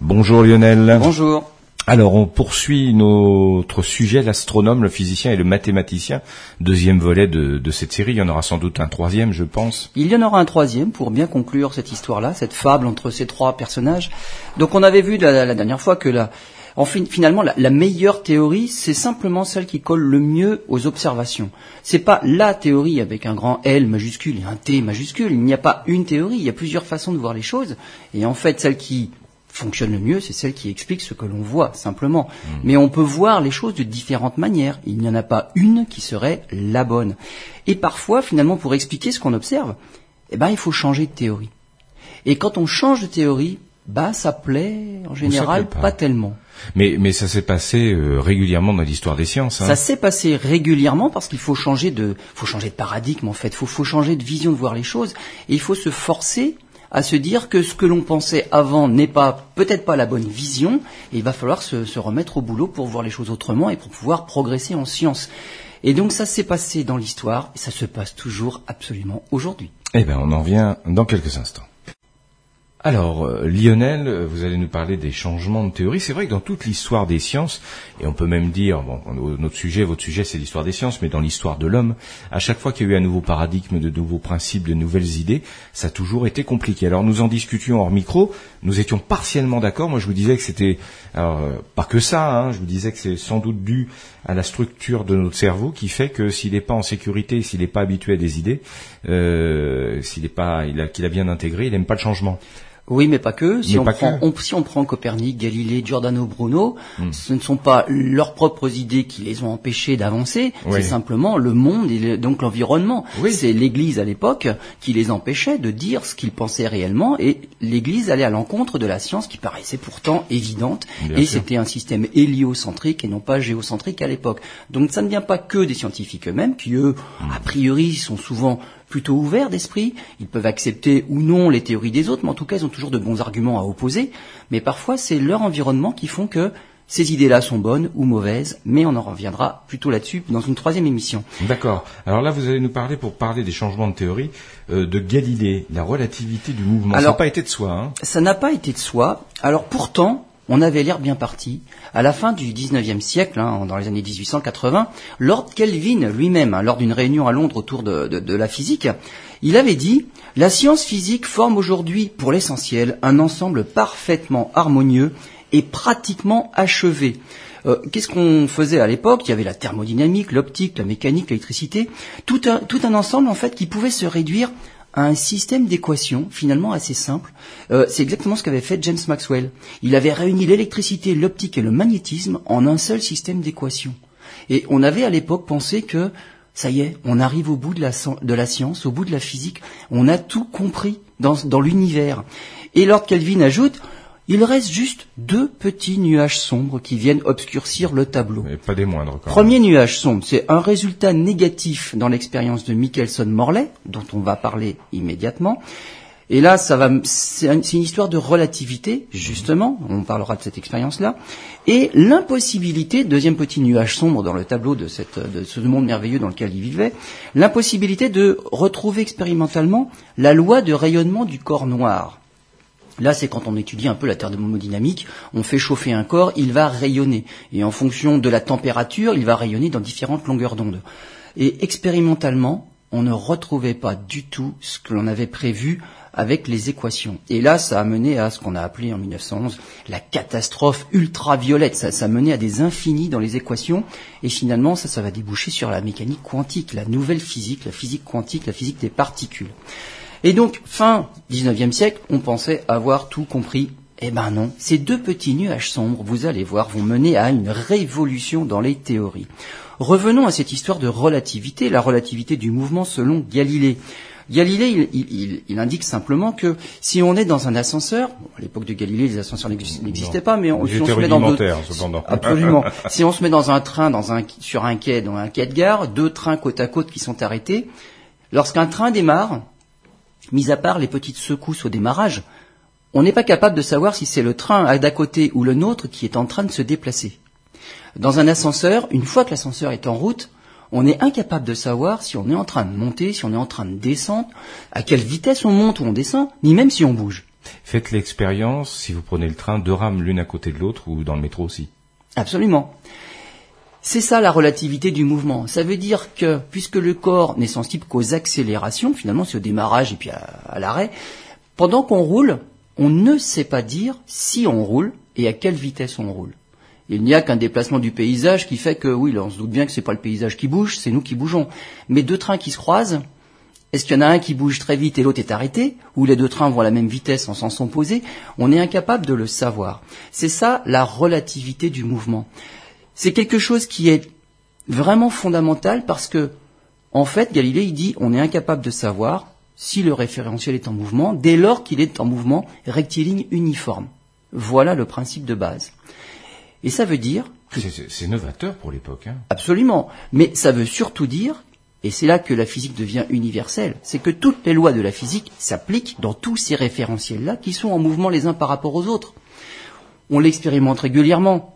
Bonjour Lionel. Bonjour. Alors on poursuit notre sujet, l'astronome, le physicien et le mathématicien. Deuxième volet de, cette série, il y en aura sans doute un troisième, je pense. Il y en aura un troisième pour bien conclure cette histoire-là, cette fable entre ces trois personnages. Donc on avait vu la, dernière fois que la, finalement, la, meilleure théorie, c'est simplement celle qui colle le mieux aux observations. C'est pas la théorie avec un grand L majuscule et un T majuscule. Il n'y a pas une théorie. Il y a plusieurs façons de voir les choses. Et en fait, celle qui fonctionne le mieux, c'est celle qui explique ce que l'on voit, simplement. Hmm. Mais on peut voir les choses de différentes manières. Il n'y en a pas une qui serait la bonne. Et parfois, finalement, pour expliquer ce qu'on observe, eh ben, il faut changer de théorie. Et quand on change de théorie, bah, ça plaît, en général, pas. tellement. Mais, mais ça s'est passé euh, régulièrement dans l'histoire des sciences. Hein. Ça s'est passé régulièrement parce qu'il faut changer de, faut changer de paradigme en fait. Il faut, faut changer de vision de voir les choses et il faut se forcer à se dire que ce que l'on pensait avant n'est pas peut-être pas la bonne vision et il va falloir se, se, remettre au boulot pour voir les choses autrement et pour pouvoir progresser en science. Et donc ça s'est passé dans l'histoire et ça se passe toujours absolument aujourd'hui. Eh bien on en vient dans quelques instants. Alors, euh, Lionel, euh, vous allez nous parler des changements de théorie. C'est vrai que dans toute l'histoire des sciences, et on peut même dire, bon, notre sujet, votre sujet, c'est l'histoire des sciences, mais dans l'histoire de l'homme, à chaque fois qu'il y a eu un nouveau paradigme, de nouveaux principes, de nouvelles idées, ça a toujours été compliqué. Alors, nous en discutions hors micro, nous étions partiellement d'accord. Moi, je vous disais que c'était, euh, pas que ça, hein, je vous disais que c'est sans doute dû à la structure de notre cerveau qui fait que s'il n'est pas en sécurité, s'il n'est pas habitué à des idées, s'il n'est pas, qu'il a bien intégré, il n'aime pas le changement. Oui, mais pas que. Si, on, prend, si on prend Copernic, Galilée, Giordano Bruno, hmm. ce ne sont pas leurs propres idées qui les ont empêchés d'avancer, c'est simplement le monde et donc l'environnement. C'est l'Église à l'époque qui les empêchait de dire ce qu'ils pensaient réellement et l'Église allait à l'encontre de la science qui paraissait pourtant évidente et c'était un système héliocentrique et non pas géocentrique à l'époque. Donc ça ne vient pas que des scientifiques eux-mêmes qui eux, hmm. a priori, sont souvent plutôt ouverts d'esprit, ils peuvent accepter ou non les théories des autres, mais en tout cas ils ont toujours de bons arguments à opposer, mais parfois c'est leur environnement qui font que ces idées-là sont bonnes ou mauvaises, mais on en reviendra plutôt là-dessus dans une troisième émission. D'accord. Alors là, vous allez nous parler, pour parler des changements de théorie, euh, de Galilée, la relativité du mouvement. ça n'a pas été de soi. Hein ça n'a pas été de soi. Alors pourtant, on avait l'air bien parti. À la fin du XIXe siècle, hein, dans les années 1880, Lord Kelvin lui-même, hein, lors d'une réunion à Londres autour de, la physique, il avait dit La science physique forme aujourd'hui, pour l'essentiel, un ensemble parfaitement harmonieux et pratiquement achevé. Euh, qu'est-ce qu'on faisait à l'époque? Il y avait la thermodynamique, l'optique, la mécanique, l'électricité, tout un, tout un ensemble en fait qui pouvait se réduire un système d'équations finalement assez simple. Euh, c'est exactement ce qu'avait fait James Maxwell. Il avait réuni l'électricité, l'optique et le magnétisme en un seul système d'équations. Et on avait à l'époque pensé que ça y est, on arrive au bout de la, de la science, au bout de la physique, on a tout compris dans, dans l'univers. Et Lord Kelvin ajoute, il reste juste deux petits nuages sombres qui viennent obscurcir le tableau. Mais pas des moindres. Quand Premier nuage sombre, c'est un résultat négatif dans l'expérience de Michelson-Morley, dont on va parler immédiatement. Et là, ça va, c'est une histoire de relativité, justement. On parlera de cette expérience-là. Et l'impossibilité, deuxième petit nuage sombre dans le tableau de, cette, de ce monde merveilleux dans lequel il vivait, l'impossibilité de retrouver expérimentalement la loi de rayonnement du corps noir. Là, c'est quand on étudie un peu la thermodynamique, on fait chauffer un corps, il va rayonner. Et en fonction de la température, il va rayonner dans différentes longueurs d'onde. Et expérimentalement, on ne retrouvait pas du tout ce que l'on avait prévu avec les équations. Et là, ça a mené à ce qu'on a appelé en 1911 la catastrophe ultraviolette. Ça, ça a mené à des infinis dans les équations. Et finalement, ça, ça va déboucher sur la mécanique quantique, la nouvelle physique, la physique quantique, la physique des particules. Et donc, fin 19e siècle, on pensait avoir tout compris. Eh ben non, ces deux petits nuages sombres, vous allez voir, vont mener à une révolution dans les théories. Revenons à cette histoire de relativité, la relativité du mouvement selon Galilée. Galilée, il, indique simplement que si on est dans un ascenseur, à l'époque de Galilée, les ascenseurs n'existaient pas, mais on, si on se met dans deux, absolument, si on se met dans un train, dans un, sur un quai, dans un quai de gare, deux trains côte à côte qui sont arrêtés, lorsqu'un train démarre, mis à part les petites secousses au démarrage, on n'est pas capable de savoir si c'est le train d'à côté ou le nôtre qui est en train de se déplacer. Dans un ascenseur, une fois que l'ascenseur est en route, on est incapable de savoir si on est en train de monter, si on est en train de descendre, à quelle vitesse on monte ou on descend, ni même si on bouge. Faites l'expérience, si vous prenez le train, deux rames l'une à côté de l'autre ou dans le métro aussi. Absolument. C'est ça la relativité du mouvement. Ça veut dire que puisque le corps n'est sensible qu'aux accélérations, finalement c'est au démarrage et puis à, l'arrêt, pendant qu'on roule, on ne sait pas dire si on roule et à quelle vitesse on roule. Il n'y a qu'un déplacement du paysage qui fait que oui, on se doute bien que c'est pas le paysage qui bouge, c'est nous qui bougeons. Mais deux trains qui se croisent, est-ce qu'il y en a un qui bouge très vite et l'autre est arrêté, ou les deux trains vont à la même vitesse en sens opposé On est incapable de le savoir. C'est ça la relativité du mouvement c'est quelque chose qui est vraiment fondamental parce que, en fait, Galilée, il dit, on est incapable de savoir si le référentiel est en mouvement dès lors qu'il est en mouvement rectiligne uniforme. Voilà le principe de base. Et ça veut dire... C'est novateur pour l'époque. Hein. Absolument. Mais ça veut surtout dire, et c'est là que la physique devient universelle, c'est que toutes les lois de la physique s'appliquent dans tous ces référentiels-là qui sont en mouvement les uns par rapport aux autres. On l'expérimente régulièrement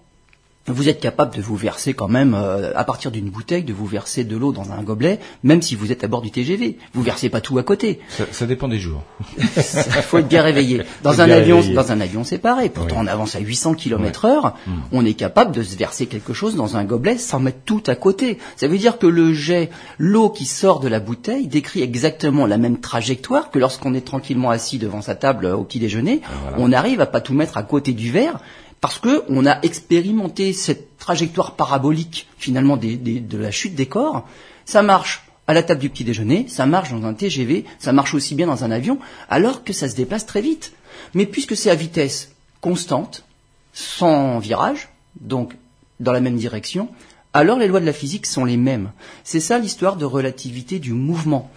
vous êtes capable de vous verser quand même, euh, à partir d'une bouteille, de vous verser de l'eau dans un gobelet, même si vous êtes à bord du TGV. Vous versez pas tout à côté. Ça, dépend des jours. Il faut être bien réveillé. Dans un avion, dans un avion, c'est pareil. Pourtant, on avance à 800 km heure. Hmm. On est capable de se verser quelque chose dans un gobelet sans mettre tout à côté. Ça veut dire que le jet, l'eau qui sort de la bouteille décrit exactement la même trajectoire que lorsqu'on est tranquillement assis devant sa table au petit déjeuner. On arrive à pas tout mettre à côté du verre parce qu'on a expérimenté cette trajectoire parabolique finalement de la chute des corps. Ça marche à la table du petit déjeuner, ça marche dans un TGV, ça marche aussi bien dans un avion, alors que ça se déplace très vite. Mais puisque c'est à vitesse constante, sans virage, donc dans la même direction, alors les lois de la physique sont les mêmes. C'est ça l'histoire de relativité du mouvement.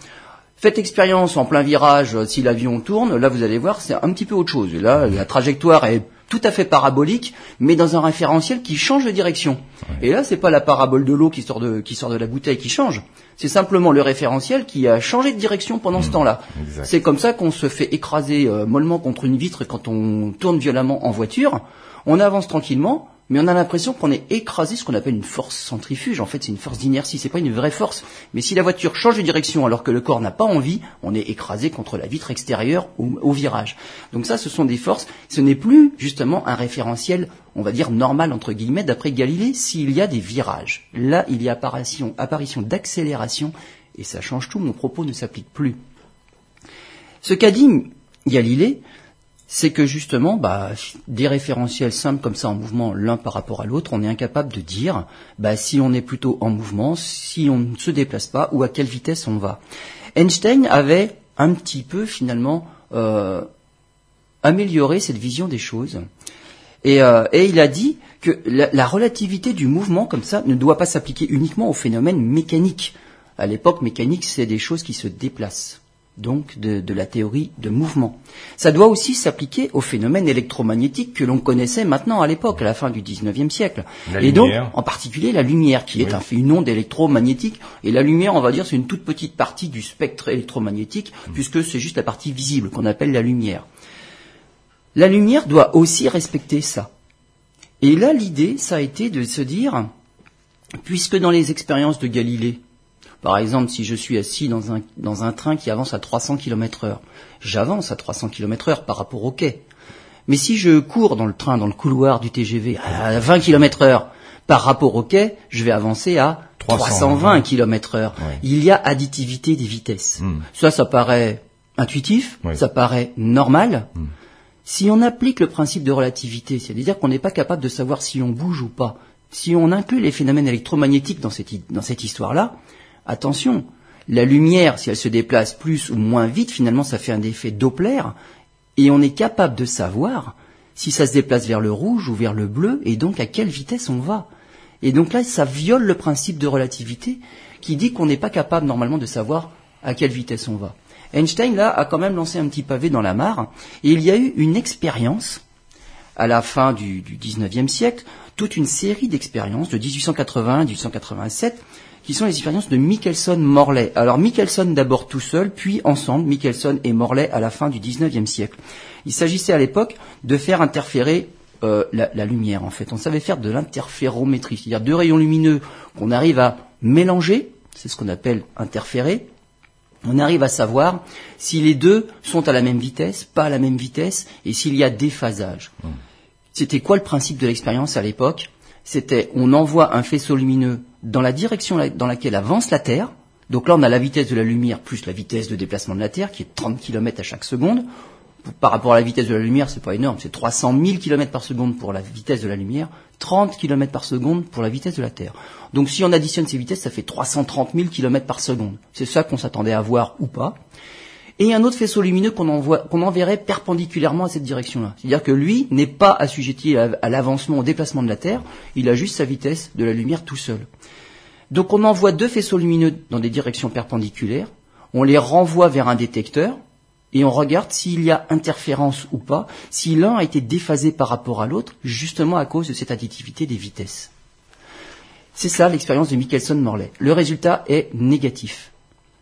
Faites expérience en plein virage, si l'avion tourne, là vous allez voir, c'est un petit peu autre chose. Là, la trajectoire est tout à fait parabolique, mais dans un référentiel qui change de direction. Et là, c'est pas la parabole de l'eau qui sort de qui sort de la bouteille qui change. C'est simplement le référentiel qui a changé de direction pendant ce mmh. temps-là. C'est comme ça qu'on se fait écraser euh, mollement contre une vitre quand on tourne violemment en voiture. On avance tranquillement, mais on a l'impression qu'on est écrasé, ce qu'on appelle une force centrifuge. En fait, c'est une force d'inertie, c'est pas une vraie force. Mais si la voiture change de direction alors que le corps n'a pas envie, on est écrasé contre la vitre extérieure au, virage. Donc ça, ce sont des forces. Ce n'est plus justement un référentiel, on va dire normal entre guillemets, d'après Galilée, s'il y a des virages. Là, il y a apparition, apparition d'accélération, et ça change tout. Mon propos ne s'applique plus. Ce qu'a dit Galilée, c'est que justement, bah, des référentiels simples comme ça en mouvement l'un par rapport à l'autre, on est incapable de dire bah, si on est plutôt en mouvement, si on ne se déplace pas ou à quelle vitesse on va. Einstein avait un petit peu finalement euh, amélioré cette vision des choses. Et, euh, il a dit que la, la, relativité du mouvement comme ça ne doit pas s'appliquer uniquement aux phénomènes mécaniques. À l'époque, mécanique, c'est des choses qui se déplacent donc de, la théorie de mouvement. Ça doit aussi s'appliquer aux phénomènes électromagnétiques que l'on connaissait maintenant à l'époque, à la fin du XIXe siècle. et donc, en particulier la lumière, qui est un, une onde électromagnétique. Et la lumière, on va dire, c'est une toute petite partie du spectre électromagnétique, hmm. puisque c'est juste la partie visible qu'on appelle la lumière. La lumière doit aussi respecter ça. Et là, l'idée, ça a été de se dire, puisque dans les expériences de Galilée, par exemple, si je suis assis dans un, dans un train qui avance à 300 km heure, j'avance à 300 km heure par rapport au quai. Mais si je cours dans le train, dans le couloir du TGV à 20 km heure par rapport au quai, je vais avancer à 320 km heure. Il y a additivité des vitesses. Hmm. Ça, ça paraît intuitif, ça paraît normal. Hmm. Si on applique le principe de relativité, c'est-à-dire qu'on n'est pas capable de savoir si on bouge ou pas, si on inclut les phénomènes électromagnétiques dans cette, dans cette histoire-là, Attention, la lumière, si elle se déplace plus ou moins vite, finalement, ça fait un effet Doppler, et on est capable de savoir si ça se déplace vers le rouge ou vers le bleu, et donc à quelle vitesse on va. Et donc là, ça viole le principe de relativité qui dit qu'on n'est pas capable normalement de savoir à quelle vitesse on va. Einstein, là, a quand même lancé un petit pavé dans la mare, et il y a eu une expérience à la fin du, du 19e siècle, toute une série d'expériences de 1880 à 1887 qui sont les expériences de Michelson-Morley. Alors Michelson d'abord tout seul, puis ensemble, Michelson et Morley à la fin du XIXe siècle. Il s'agissait à l'époque de faire interférer euh, la, lumière en fait. On savait faire de l'interférométrie, c'est-à-dire deux rayons lumineux qu'on arrive à mélanger, c'est ce qu'on appelle interférer, on arrive à savoir si les deux sont à la même vitesse, pas à la même vitesse, et s'il y a déphasage. C'était quoi le principe de l'expérience à l'époque? C'était on envoie un faisceau lumineux dans la direction dans laquelle avance la Terre. Donc là, on a la vitesse de la lumière plus la vitesse de déplacement de la Terre, qui est 30 km à chaque seconde. Par rapport à la vitesse de la lumière, c'est pas énorme, c'est 300 000 km par seconde pour la vitesse de la lumière, 30 km par seconde pour la vitesse de la Terre. Donc si on additionne ces vitesses, ça fait 330 000 km par seconde. C'est ça qu'on s'attendait à voir ou pas. Et un autre faisceau lumineux qu'on enverrait perpendiculairement à cette direction-là. C'est-à-dire que lui n'est pas assujetti à l'avancement, au déplacement de la Terre, il a juste sa vitesse de la lumière tout seul. Donc on envoie deux faisceaux lumineux dans des directions perpendiculaires, on les renvoie vers un détecteur, et on regarde s'il y a interférence ou pas, si l'un a été déphasé par rapport à l'autre, justement à cause de cette additivité des vitesses. C'est ça l'expérience de Michelson-Morley. Le résultat est négatif.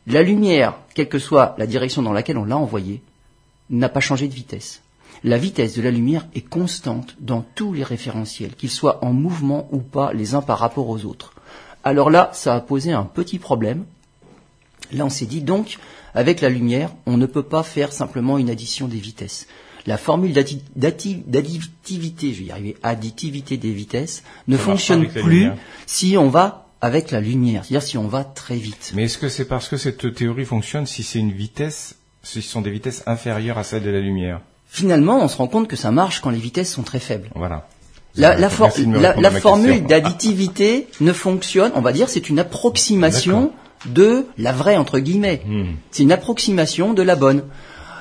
La lumière, quelle que soit la direction dans laquelle on l'a envoyée, n'a pas changé de vitesse. La vitesse de la lumière est constante dans tous les référentiels, qu'ils soient en mouvement ou pas les uns par rapport aux autres. Alors là, ça a posé un petit problème. Là, on s'est dit donc, avec la lumière, on ne peut pas faire simplement une addition des vitesses. La formule d'additivité, je vais y arriver, additivité des vitesses, ne fonctionne plus si on va avec la lumière, c'est-à-dire si on va très vite. Mais est-ce que c'est parce que cette théorie fonctionne si c'est une vitesse, si ce sont des vitesses inférieures à celles de la lumière? Finalement, on se rend compte que ça marche quand les vitesses sont très faibles. Voilà. La, la, la formule d'additivité ne fonctionne, on va dire, c'est une approximation de la vraie entre guillemets. Hmm. C'est une approximation de la bonne.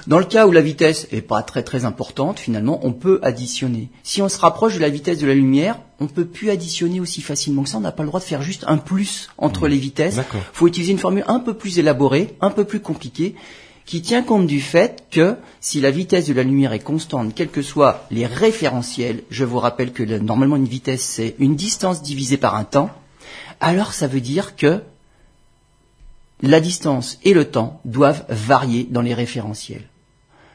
Dans le cas où la vitesse est pas très très importante, finalement, on peut additionner. Si on se rapproche de la vitesse de la lumière, on peut plus additionner aussi facilement que ça. On n'a pas le droit de faire juste un plus entre hmm. les vitesses. Il faut utiliser une formule un peu plus élaborée, un peu plus compliquée, qui tient compte du fait que si la vitesse de la lumière est constante, quels que soient les référentiels, je vous rappelle que normalement une vitesse c'est une distance divisée par un temps, alors ça veut dire que la distance et le temps doivent varier dans les référentiels.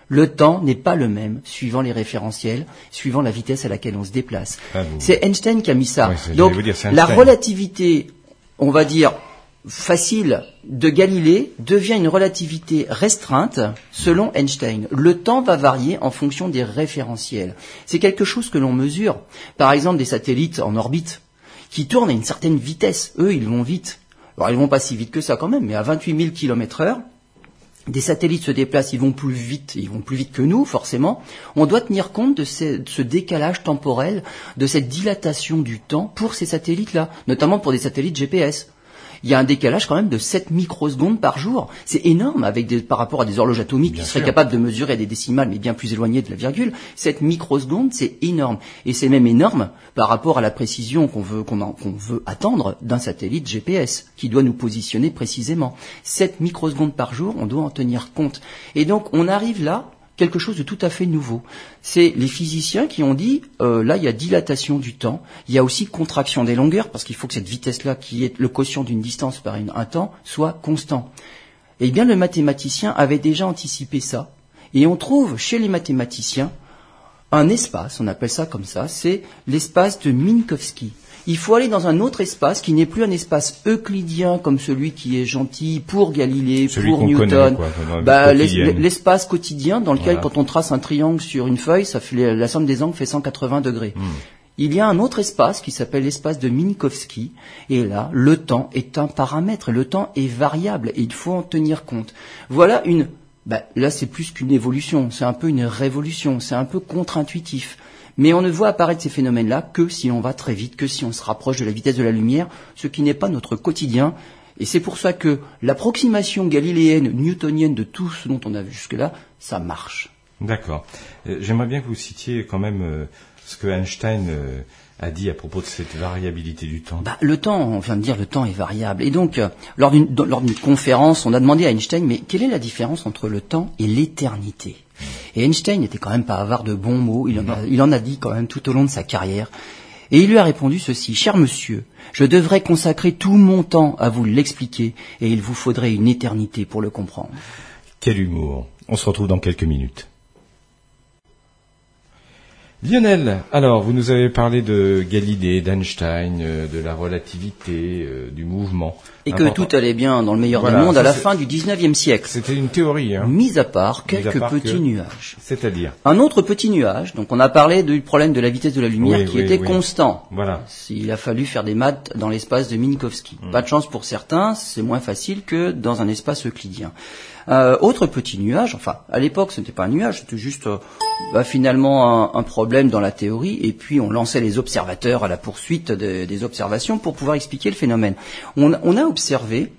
Le temps n'est pas le même suivant les référentiels, suivant la vitesse à laquelle on se déplace. Ah, c'est Einstein qui a mis ça. Donc la relativité, on va dire facile de Galilée devient une relativité restreinte selon Einstein. Le temps va varier en fonction des référentiels. C'est quelque chose que l'on mesure. Par exemple, des satellites en orbite qui tournent à une certaine vitesse. Eux, ils vont vite. Alors ils vont pas si vite que ça quand même, mais à 28 000 km heure, des satellites se déplacent, ils vont plus vite, ils vont plus vite que nous, forcément. On doit tenir compte de, ce décalage temporel, de cette dilatation du temps pour ces satellites-là, notamment pour des satellites GPS il y a un décalage quand même de 7 microsecondes par jour. C'est énorme avec des, par rapport à des horloges atomiques qui seraient capables de mesurer des décimales mais bien plus éloignées de la virgule. 7 microsecondes, c'est énorme. Et c'est même énorme par rapport à la précision qu'on veut, qu'on veut attendre d'un satellite GPS qui doit nous positionner précisément. 7 microsecondes par jour, on doit en tenir compte. Et donc on arrive là quelque chose de tout à fait nouveau. C'est les physiciens qui ont dit, euh, là, il y a dilatation du temps, il y a aussi contraction des longueurs, parce qu'il faut que cette vitesse-là, qui est le quotient d'une distance par un temps, soit constant. Eh bien, le mathématicien avait déjà anticipé ça, et on trouve chez les mathématiciens un espace, on appelle ça comme ça, c'est l'espace de Minkowski il faut aller dans un autre espace qui n'est plus un espace euclidien comme celui qui est gentil pour Galilée, pour Newton. Bah, l'espace quotidien dans lequel, quand on trace un triangle sur une feuille, ça fait, la somme des angles fait 180 degrés. Hmm. Il y a un autre espace qui s'appelle l'espace de Minkowski, et là, le temps est un paramètre, le temps est variable, et il faut en tenir compte. Voilà une, bah, là c'est plus qu'une évolution, c'est un peu une révolution, c'est un peu contre-intuitif. Mais on ne voit apparaître ces phénomènes-là que si on va très vite, que si on se rapproche de la vitesse de la lumière, ce qui n'est pas notre quotidien. Et c'est pour ça que l'approximation galiléenne, newtonienne de tout ce dont on a vu jusque-là, ça marche. D'accord. Euh, j'aimerais bien que vous citiez quand même euh, ce que Einstein euh, a dit à propos de cette variabilité du temps bah, Le temps, on vient de dire, le temps est variable. Et donc, lors d'une conférence, on a demandé à Einstein, mais quelle est la différence entre le temps et l'éternité? Et Einstein n'était quand même pas avare de bons mots, il en, a, il en a dit quand même tout au long de sa carrière. Et il lui a répondu ceci, Cher monsieur, je devrais consacrer tout mon temps à vous l'expliquer, et il vous faudrait une éternité pour le comprendre. Quel humour. On se retrouve dans quelques minutes. Lionel, alors vous nous avez parlé de Galilée, d'Einstein, euh, de la relativité, euh, du mouvement. Et que tout allait bien dans le meilleur des mondes à la fin du 19e siècle. C'était une théorie. Hein. Mis à part quelques petits nuages. C'est-à-dire Un autre petit nuage, donc on a parlé du problème de la vitesse de la lumière qui était constant. Voilà. Il a fallu faire des maths dans l'espace de Minkowski. Hmm. Pas de chance pour certains, c'est moins facile que dans un espace euclidien. Euh, autre petit nuage, enfin à l'époque ce n'était pas un nuage, c'était juste euh, bah, finalement un, problème dans la théorie, et puis on lançait les observateurs à la poursuite des observations pour pouvoir expliquer le phénomène. On, a observé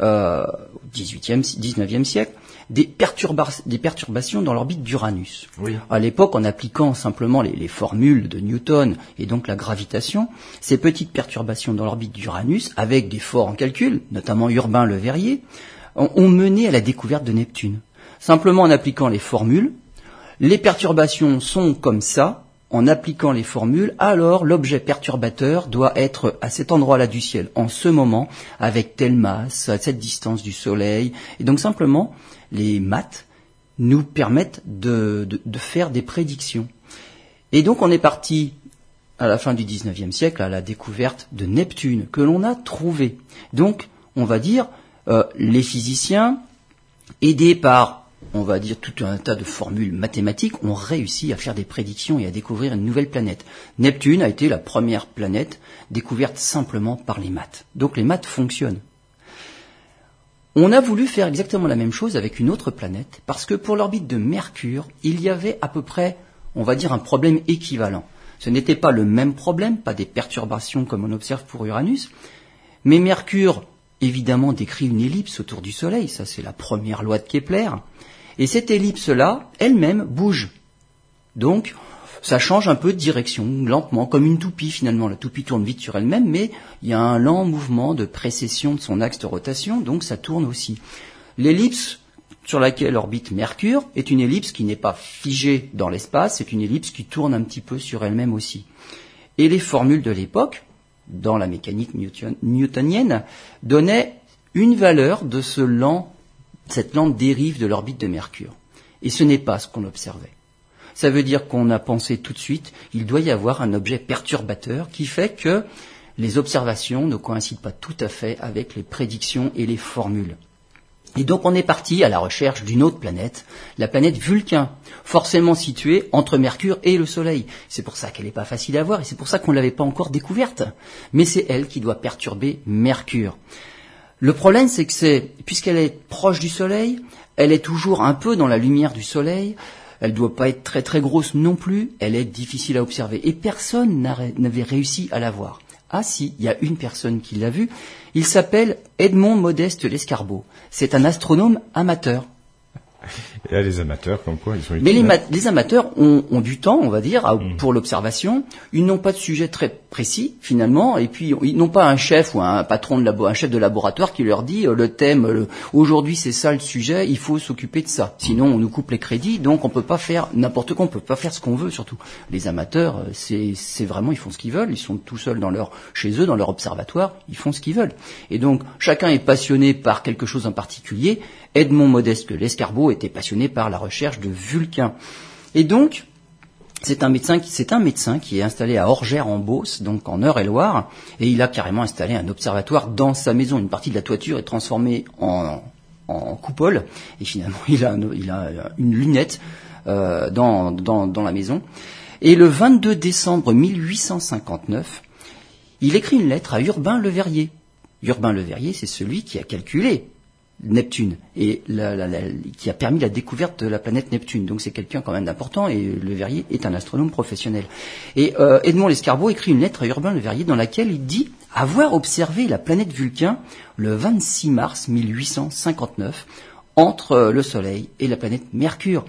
euh, au 19e siècle des, perturbations dans l'orbite d'Uranus. À l'époque, en appliquant simplement les, les, formules de Newton et donc la gravitation, ces petites perturbations dans l'orbite d'Uranus, avec des forts en calcul, notamment Urbain Le Verrier, ont mené à la découverte de Neptune. Simplement en appliquant les formules, les perturbations sont comme ça, en appliquant les formules, alors l'objet perturbateur doit être à cet endroit-là du ciel, en ce moment, avec telle masse, à cette distance du Soleil. Et donc simplement, les maths nous permettent de, faire des prédictions. Et donc on est parti à la fin du XIXe siècle à la découverte de Neptune, que l'on a trouvé. Donc, on va dire, euh, les physiciens, aidés par, on va dire, tout un tas de formules mathématiques, ont réussi à faire des prédictions et à découvrir une nouvelle planète. Neptune a été la première planète découverte simplement par les maths. Donc les maths fonctionnent. On a voulu faire exactement la même chose avec une autre planète, parce que pour l'orbite de Mercure, il y avait à peu près, on va dire, un problème équivalent. Ce n'était pas le même problème, pas des perturbations comme on observe pour Uranus, mais Mercure évidemment décrit une ellipse autour du Soleil, ça c'est la première loi de Kepler, et cette ellipse-là, elle-même, bouge. Donc, ça change un peu de direction, lentement, comme une toupie finalement. La toupie tourne vite sur elle-même, mais il y a un lent mouvement de précession de son axe de rotation, donc ça tourne aussi. L'ellipse sur laquelle orbite Mercure est une ellipse qui n'est pas figée dans l'espace, c'est une ellipse qui tourne un petit peu sur elle-même aussi. Et les formules de l'époque, dans la mécanique newtonienne, donnait une valeur de ce lent, cette lente dérive de l'orbite de Mercure. Et ce n'est pas ce qu'on observait. Ça veut dire qu'on a pensé tout de suite, il doit y avoir un objet perturbateur qui fait que les observations ne coïncident pas tout à fait avec les prédictions et les formules. Et donc on est parti à la recherche d'une autre planète, la planète Vulcain, forcément située entre Mercure et le Soleil. C'est pour ça qu'elle n'est pas facile à voir et c'est pour ça qu'on ne l'avait pas encore découverte. Mais c'est elle qui doit perturber Mercure. Le problème c'est que c'est, puisqu'elle est proche du Soleil, elle est toujours un peu dans la lumière du Soleil, elle ne doit pas être très très grosse non plus, elle est difficile à observer et personne n'avait réussi à la voir. Ah si, il y a une personne qui l'a vu. Il s'appelle Edmond Modeste Lescarbot. C'est un astronome amateur. Et là, les amateurs, comme quoi, ils sont Mais hein. les, amateurs ont, du temps, on va dire, mm. pour l'observation. Ils n'ont pas de sujet très précis, finalement, et puis ils n'ont pas un chef ou un patron de labo, un chef de laboratoire qui leur dit euh, le thème, aujourd'hui c'est ça le sujet, il faut s'occuper de ça. Sinon, on nous coupe les crédits, donc on peut pas faire n'importe quoi, on peut pas faire ce qu'on veut, surtout. Les amateurs, euh, c'est vraiment, ils font ce qu'ils veulent, ils sont tout seuls dans leur, chez eux, dans leur observatoire, ils font ce qu'ils veulent. Et donc, chacun est passionné par quelque chose en particulier, Edmond Modeste Lescarbot était passionné par la recherche de Vulcain. Et donc, c'est un médecin qui, est installé à Orgères en Beauce, donc en Eure-et-Loire, et il a carrément installé un observatoire dans sa maison. Une partie de la toiture est transformée en, coupole, et finalement il a, une lunette euh, dans, dans la maison. Et le 22 décembre 1859, il écrit une lettre à Urbain Le Verrier. Urbain Le Verrier, c'est celui qui a calculé Neptune et qui a permis la découverte de la planète Neptune. Donc c'est quelqu'un quand même d'important et Le Verrier est un astronome professionnel. Et euh, Edmond Lescarbot écrit une lettre à Urbain Le Verrier dans laquelle il dit avoir observé la planète Vulcain le 26 mars 1859 entre euh, le Soleil et la planète Mercure.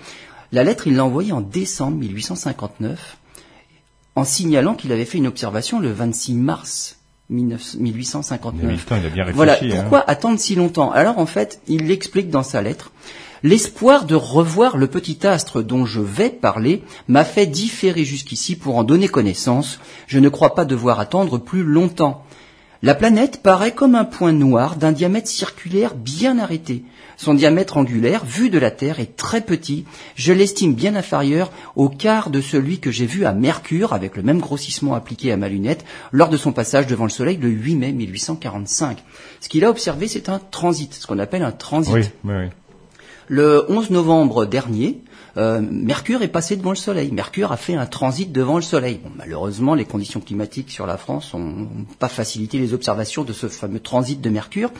La lettre, il l'a envoyée en décembre 1859 en signalant qu'il avait fait une observation le 26 mars 1859. voilà. Hein. Pourquoi attendre si longtemps? Alors en fait, il l'explique dans sa lettre. L'espoir de revoir le petit astre dont je vais parler m'a fait différer jusqu'ici pour en donner connaissance. Je ne crois pas devoir attendre plus longtemps. La planète paraît comme un point noir d'un diamètre circulaire bien arrêté. Son diamètre angulaire, vu de la Terre, est très petit. Je l'estime bien inférieur au quart de celui que j'ai vu à Mercure, avec le même grossissement appliqué à ma lunette, lors de son passage devant le Soleil le 8 mai 1845. Ce qu'il a observé, c'est un transit, ce qu'on appelle un transit. Oui, oui, oui. Le 11 novembre dernier, euh, Mercure est passé devant le Soleil. Mercure a fait un transit devant le Soleil. Bon, malheureusement, les conditions climatiques sur la France n'ont pas facilité les observations de ce fameux transit de Mercure.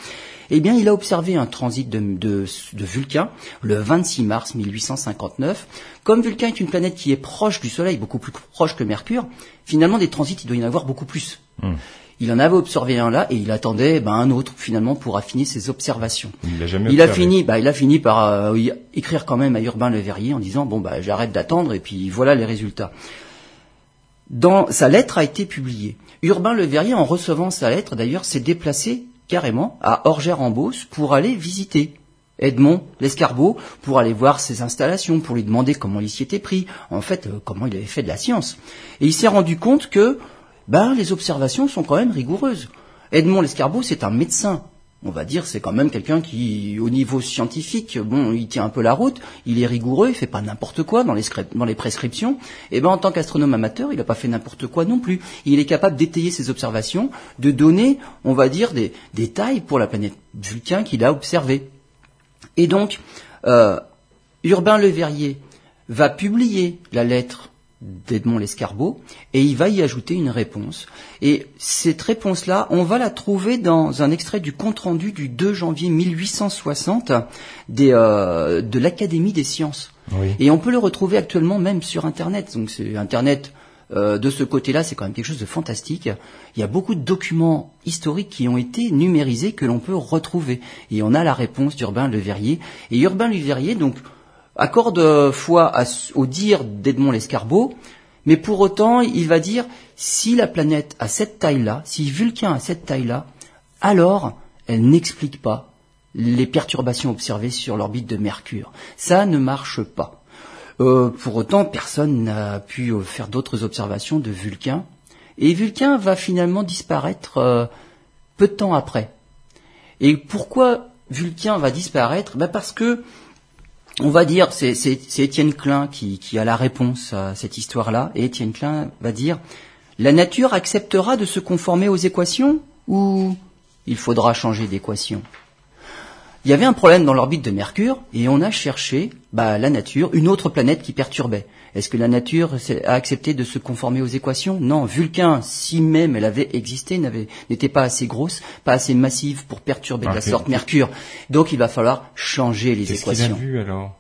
Eh bien, il a observé un transit de, de, de Vulcain le 26 mars 1859. Comme Vulcain est une planète qui est proche du Soleil, beaucoup plus proche que Mercure, finalement, des transits, il doit y en avoir beaucoup plus. Hum. Il en avait observé un là et il attendait ben, un autre finalement pour affiner ses observations. Il l'a jamais Il a fini, bah, il a fini par euh, écrire quand même à Urbain Le Verrier en disant bon bah j'arrête d'attendre et puis voilà les résultats. Dans sa lettre a été publiée. Urbain Le Verrier, en recevant sa lettre, d'ailleurs, s'est déplacé carrément à Orgère-en-Beauce pour aller visiter Edmond Lescarbot, pour aller voir ses installations, pour lui demander comment il s'y était pris, en fait, euh, comment il avait fait de la science. Et il s'est rendu compte que ben, les observations sont quand même rigoureuses. Edmond Lescarbot, c'est un médecin. On va dire, c'est quand même quelqu'un qui, au niveau scientifique, bon, il tient un peu la route, il est rigoureux, il fait pas n'importe quoi dans les, prescriptions. Et ben, en tant qu'astronome amateur, il n'a pas fait n'importe quoi non plus. Il est capable d'étayer ses observations, de donner, on va dire, des détails pour la planète Vulcain qu'il a observée. Et donc, euh, Urbain Le Verrier va publier la lettre d'Edmond Lescarbot et il va y ajouter une réponse. Et cette réponse-là, on va la trouver dans un extrait du compte-rendu du 2 janvier 1860 des, euh, de l'Académie des sciences. Oui. Et on peut le retrouver actuellement même sur Internet. Donc c'est Internet euh, de ce côté-là, c'est quand même quelque chose de fantastique. Il y a beaucoup de documents historiques qui ont été numérisés que l'on peut retrouver. Et on a la réponse d'Urbain Le Verrier. Et Urbain Le Verrier, donc, accorde foi à ce- au dire d'Edmond Lescarbot, mais pour autant, il va dire, si la planète a cette taille-là, si Vulcain a cette taille-là, alors elle n'explique pas les perturbations observées sur l'orbite de Mercure. Ça ne marche pas. Euh, pour autant, personne n'a pu euh, faire d'autres observations de Vulcain. Et Vulcain va finalement disparaître euh, peu de temps après. Et pourquoi Vulcain va disparaître? Ben Parce que, on va dire, c'est Étienne Klein qui, qui a la réponse à cette histoire-là. Et Étienne Klein va dire, la nature acceptera de se conformer aux équations ou il faudra changer d'équation? Il y avait un problème dans l'orbite de Mercure et on a cherché bah, la nature, une autre planète qui perturbait. Est-ce que la nature a accepté de se conformer aux équations? Non, Vulcain, si même elle avait existé, n'était pas assez grosse, pas assez massive pour perturber de la sorte Mercure. Donc il va falloir changer les Qu'est-ce qu'il a équations. vu alors?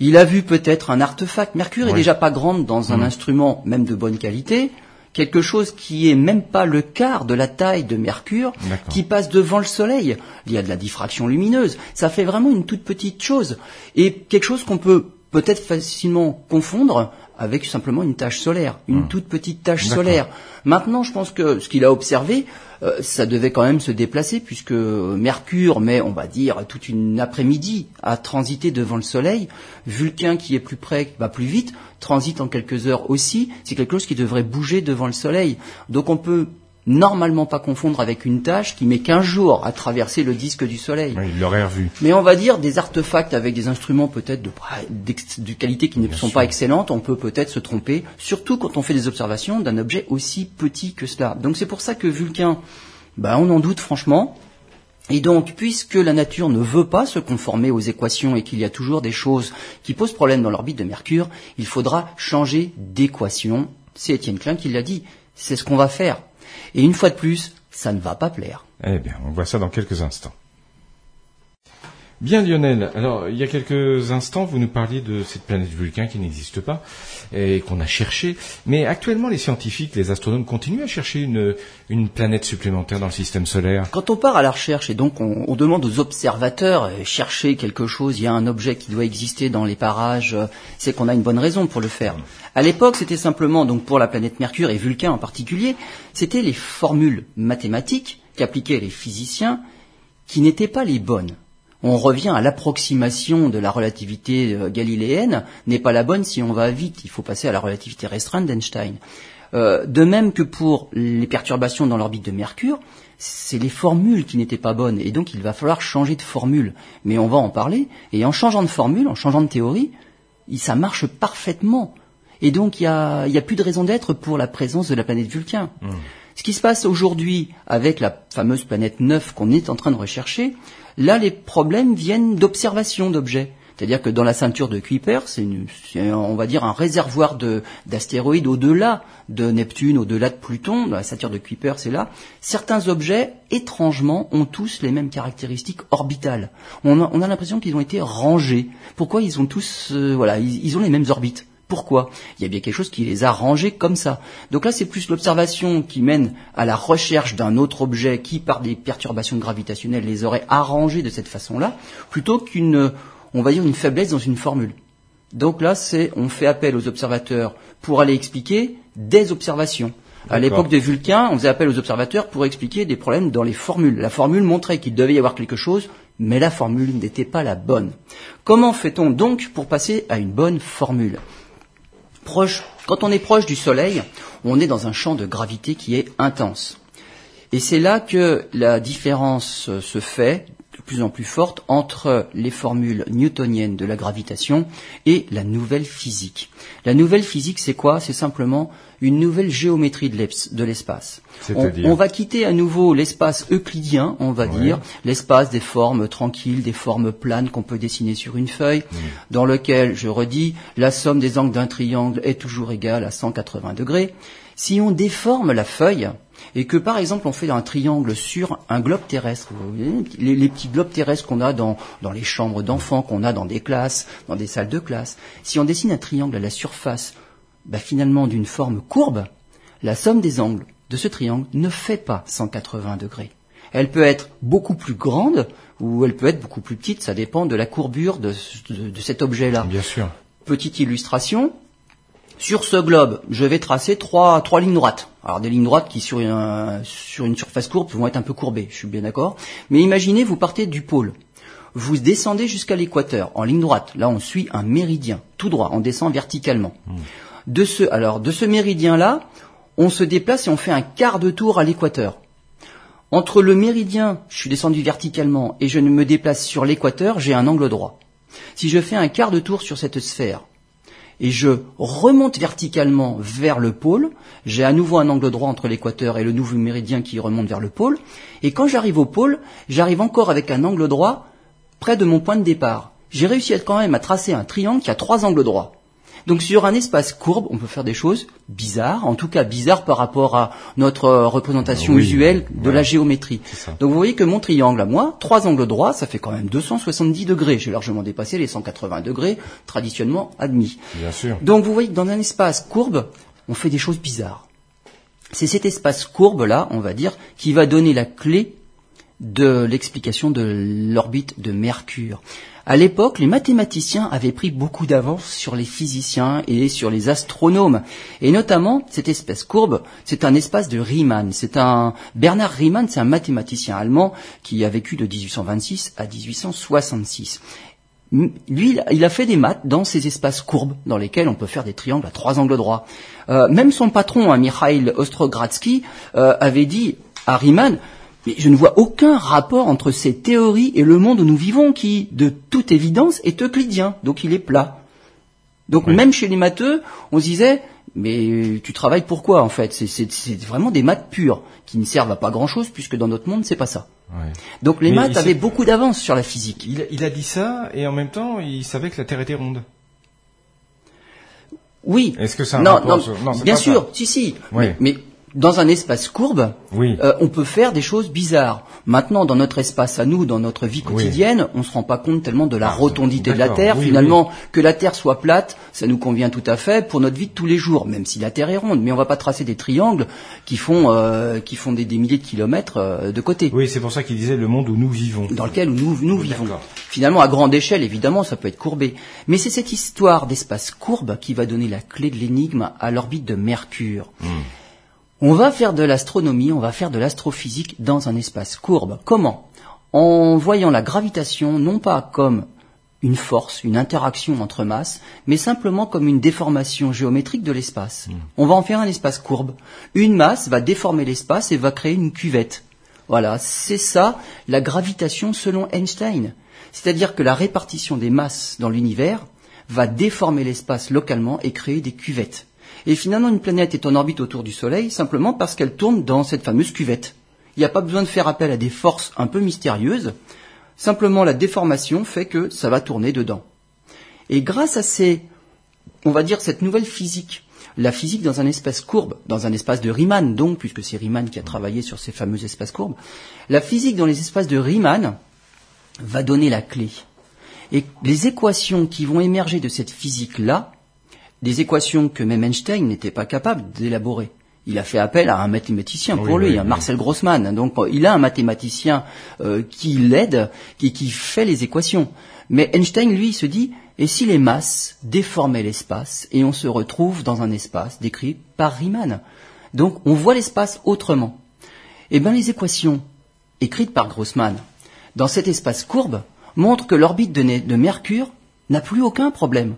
Il a vu peut-être un artefact. Mercure est Oui. déjà pas grande dans un Mm. instrument, même de bonne qualité. Quelque chose qui est même pas le quart de la taille de Mercure, qui passe devant le Soleil. Il y a de la diffraction lumineuse. Ça fait vraiment une toute petite chose. Et quelque chose qu'on peut peut-être facilement confondre avec simplement une tache solaire, une Mm. toute petite tache solaire. Maintenant, je pense que ce qu'il a observé, euh, ça devait quand même se déplacer puisque Mercure met, on va dire, toute une après-midi à transiter devant le Soleil. Vulcain qui est plus près va plus vite, transite en quelques heures aussi. C'est quelque chose qui devrait bouger devant le Soleil. Donc on peut normalement pas confondre avec une tâche qui met 15 jours à traverser le disque du Soleil. Oui, Il l'aurait revu. Mais on va dire des artefacts avec des instruments peut-être de, qualité qui ne Bien sont sûr. pas excellentes, on peut peut-être se tromper, surtout quand on fait des observations d'un objet aussi petit que cela. Donc c'est pour ça que Vulcain, bah, on en doute franchement. Et donc, puisque la nature ne veut pas se conformer aux équations et qu'il y a toujours des choses qui posent problème dans l'orbite de Mercure, il faudra changer d'équation. C'est Étienne Klein qui l'a dit. C'est ce qu'on va faire. Et une fois de plus, ça ne va pas plaire. Eh bien, on voit ça dans quelques instants. Bien Lionel, alors il y a quelques instants vous nous parliez de cette planète Vulcain qui n'existe pas et qu'on a cherché, mais actuellement les scientifiques, les astronomes continuent à chercher une, planète supplémentaire dans le système solaire. Quand on part à la recherche et donc on, on demande aux observateurs euh, chercher quelque chose, il y a un objet qui doit exister dans les parages, euh, c'est qu'on a une bonne raison pour le faire. À l'époque, c'était simplement donc pour la planète Mercure et Vulcain en particulier, c'était les formules mathématiques qu'appliquaient les physiciens qui n'étaient pas les bonnes. On revient à l'approximation de la relativité euh, galiléenne n'est pas la bonne si on va vite. Il faut passer à la relativité restreinte d'Einstein. Euh, de même que pour les perturbations dans l'orbite de Mercure, c'est les formules qui n'étaient pas bonnes, et donc il va falloir changer de formule. Mais on va en parler, et en changeant de formule, en changeant de théorie, ça marche parfaitement. Et donc il n'y a, y a, plus de raison d'être pour la présence de la planète Vulcain. Mmh. Ce qui se passe aujourd'hui avec la fameuse planète 9 qu'on est en train de rechercher, là les problèmes viennent d'observation d'objets. C'est-à-dire que dans la ceinture de Kuiper, c'est, on va dire, un réservoir d'astéroïdes au-delà de Neptune, au-delà de Pluton. Dans la ceinture de Kuiper, c'est là. Certains objets, étrangement, ont tous les mêmes caractéristiques orbitales. On a, l'impression qu'ils ont été rangés. Pourquoi ils ont tous, euh, voilà, ils ont les mêmes orbites? Pourquoi Il y a bien quelque chose qui les a rangés comme ça. Donc là, c'est plus l'observation qui mène à la recherche d'un autre objet qui, par des perturbations gravitationnelles, les aurait arrangés de cette façon-là, plutôt qu'une, on va dire, une faiblesse dans une formule. Donc là, c'est, on fait appel aux observateurs pour aller expliquer des observations. À l'époque de Vulcain, on faisait appel aux observateurs pour expliquer des problèmes dans les formules. La formule montrait qu'il devait y avoir quelque chose, mais la formule n'était pas la bonne. Comment fait-on donc pour passer à une bonne formule? Quand on est proche du Soleil, on est dans un champ de gravité qui est intense. Et c'est là que la différence se fait de plus en plus forte entre les formules newtoniennes de la gravitation et la nouvelle physique. La nouvelle physique, c'est quoi? C'est simplement une nouvelle géométrie de l'espace. On, va quitter à nouveau l'espace euclidien, on va dire, l'espace des formes tranquilles, des formes planes qu'on peut dessiner sur une feuille, dans lequel, je redis, la somme des angles d'un triangle est toujours égale à 180 degrés. Si on déforme la feuille, et que par exemple on fait un triangle sur un globe terrestre, vous voyez, les, petits globes terrestres qu'on a dans, dans les chambres d'enfants, qu'on a dans des classes, dans des salles de classe, si on dessine un triangle à la surface bah, finalement d'une forme courbe, la somme des angles de ce triangle ne fait pas 180 degrés. Elle peut être beaucoup plus grande ou elle peut être beaucoup plus petite, ça dépend de la courbure de, cet objet-là. Bien sûr. Petite illustration, sur ce globe, je vais tracer trois, trois lignes droites. Alors des lignes droites qui sur une, sur une surface courbe vont être un peu courbées, je suis bien d'accord. Mais imaginez, vous partez du pôle. Vous descendez jusqu'à l'équateur en ligne droite. Là, on suit un méridien, tout droit, on descend verticalement. Hmm. De ce, alors, de ce méridien-là, on se déplace et on fait un quart de tour à l'équateur. Entre le méridien, je suis descendu verticalement, et je me déplace sur l'équateur, j'ai un angle droit. Si je fais un quart de tour sur cette sphère, et je remonte verticalement vers le pôle, j'ai à nouveau un angle droit entre l'équateur et le nouveau méridien qui remonte vers le pôle, et quand j'arrive au pôle, j'arrive encore avec un angle droit près de mon point de départ. J'ai réussi quand même à tracer un triangle qui a trois angles droits. Donc sur un espace courbe, on peut faire des choses bizarres, en tout cas bizarres par rapport à notre euh, représentation usuelle de la géométrie. Donc vous voyez que mon triangle à moi, trois angles droits, ça fait quand même 270 degrés. J'ai largement dépassé les 180 degrés traditionnellement admis. Bien sûr. Donc vous voyez que dans un espace courbe, on fait des choses bizarres. C'est cet espace courbe-là, on va dire, qui va donner la clé de l'explication de l'orbite de Mercure. À l'époque, les mathématiciens avaient pris beaucoup d'avance sur les physiciens et sur les astronomes. Et notamment, cette espèce courbe, c'est un espace de Riemann. C'est un, Bernard Riemann, c'est un mathématicien allemand qui a vécu de 1826 à 1866 lui, il a fait des maths dans ces espaces courbes dans lesquels on peut faire des triangles à trois angles droits. Euh, même son patron, hein, Mikhail Ostrogradsky, euh, avait dit à Riemann, mais je ne vois aucun rapport entre ces théories et le monde où nous vivons qui, de toute évidence, est euclidien, donc il est plat. Donc même chez les matheux, on se disait, mais tu travailles pourquoi en fait? C'est vraiment des maths pures qui ne servent à pas grand-chose puisque dans notre monde c'est pas ça. Donc les maths avaient beaucoup d'avance sur la physique. Il, a dit ça et en même temps il savait que la Terre était ronde. Oui. Est-ce que ça non, non, bien sûr, si si. mais dans un espace courbe, euh, on peut faire des choses bizarres. Maintenant, dans notre espace à nous, dans notre vie quotidienne, on ne se rend pas compte tellement de la ah, rotondité de la Terre. Finalement, que la Terre soit plate, ça nous convient tout à fait pour notre vie de tous les jours, même si la Terre est ronde. Mais on ne va pas tracer des triangles qui font euh, qui font des, milliers de kilomètres euh, de côté. Oui, c'est pour ça qu'il disait le monde où nous vivons. Dans lequel nous, nous vivons. Finalement, à grande échelle, évidemment, ça peut être courbé. Mais c'est cette histoire d'espace courbe qui va donner la clé de l'énigme à l'orbite de Mercure. Hmm. On va faire de l'astronomie, on va faire de l'astrophysique dans un espace courbe. Comment? En voyant la gravitation non pas comme une force, une interaction entre masses, mais simplement comme une déformation géométrique de l'espace. Hmm. On va en faire un espace courbe. Une masse va déformer l'espace et va créer une cuvette. Voilà, c'est ça la gravitation selon Einstein. C'est-à-dire que la répartition des masses dans l'univers va déformer l'espace localement et créer des cuvettes. Et finalement, une planète est en orbite autour du Soleil simplement parce qu'elle tourne dans cette fameuse cuvette. Il n'y a pas besoin de faire appel à des forces un peu mystérieuses. Simplement, la déformation fait que ça va tourner dedans. Et grâce à ces, on va dire, cette nouvelle physique, la physique dans un espace courbe, dans un espace de Riemann donc, puisque c'est Riemann qui a travaillé sur ces fameux espaces courbes, la physique dans les espaces de Riemann va donner la clé. Et les équations qui vont émerger de cette physique-là, des équations que même Einstein n'était pas capable d'élaborer. Il a fait appel à un mathématicien pour lui, oui, un oui. Marcel Grossman. Donc euh, il a un mathématicien euh, qui l'aide, qui, qui fait les équations. Mais Einstein, lui, se dit, et si les masses déformaient l'espace et on se retrouve dans un espace décrit par Riemann? Donc on voit l'espace autrement. Eh bien les équations écrites par Grossman dans cet espace courbe montrent que l'orbite de Mercure n'a plus aucun problème.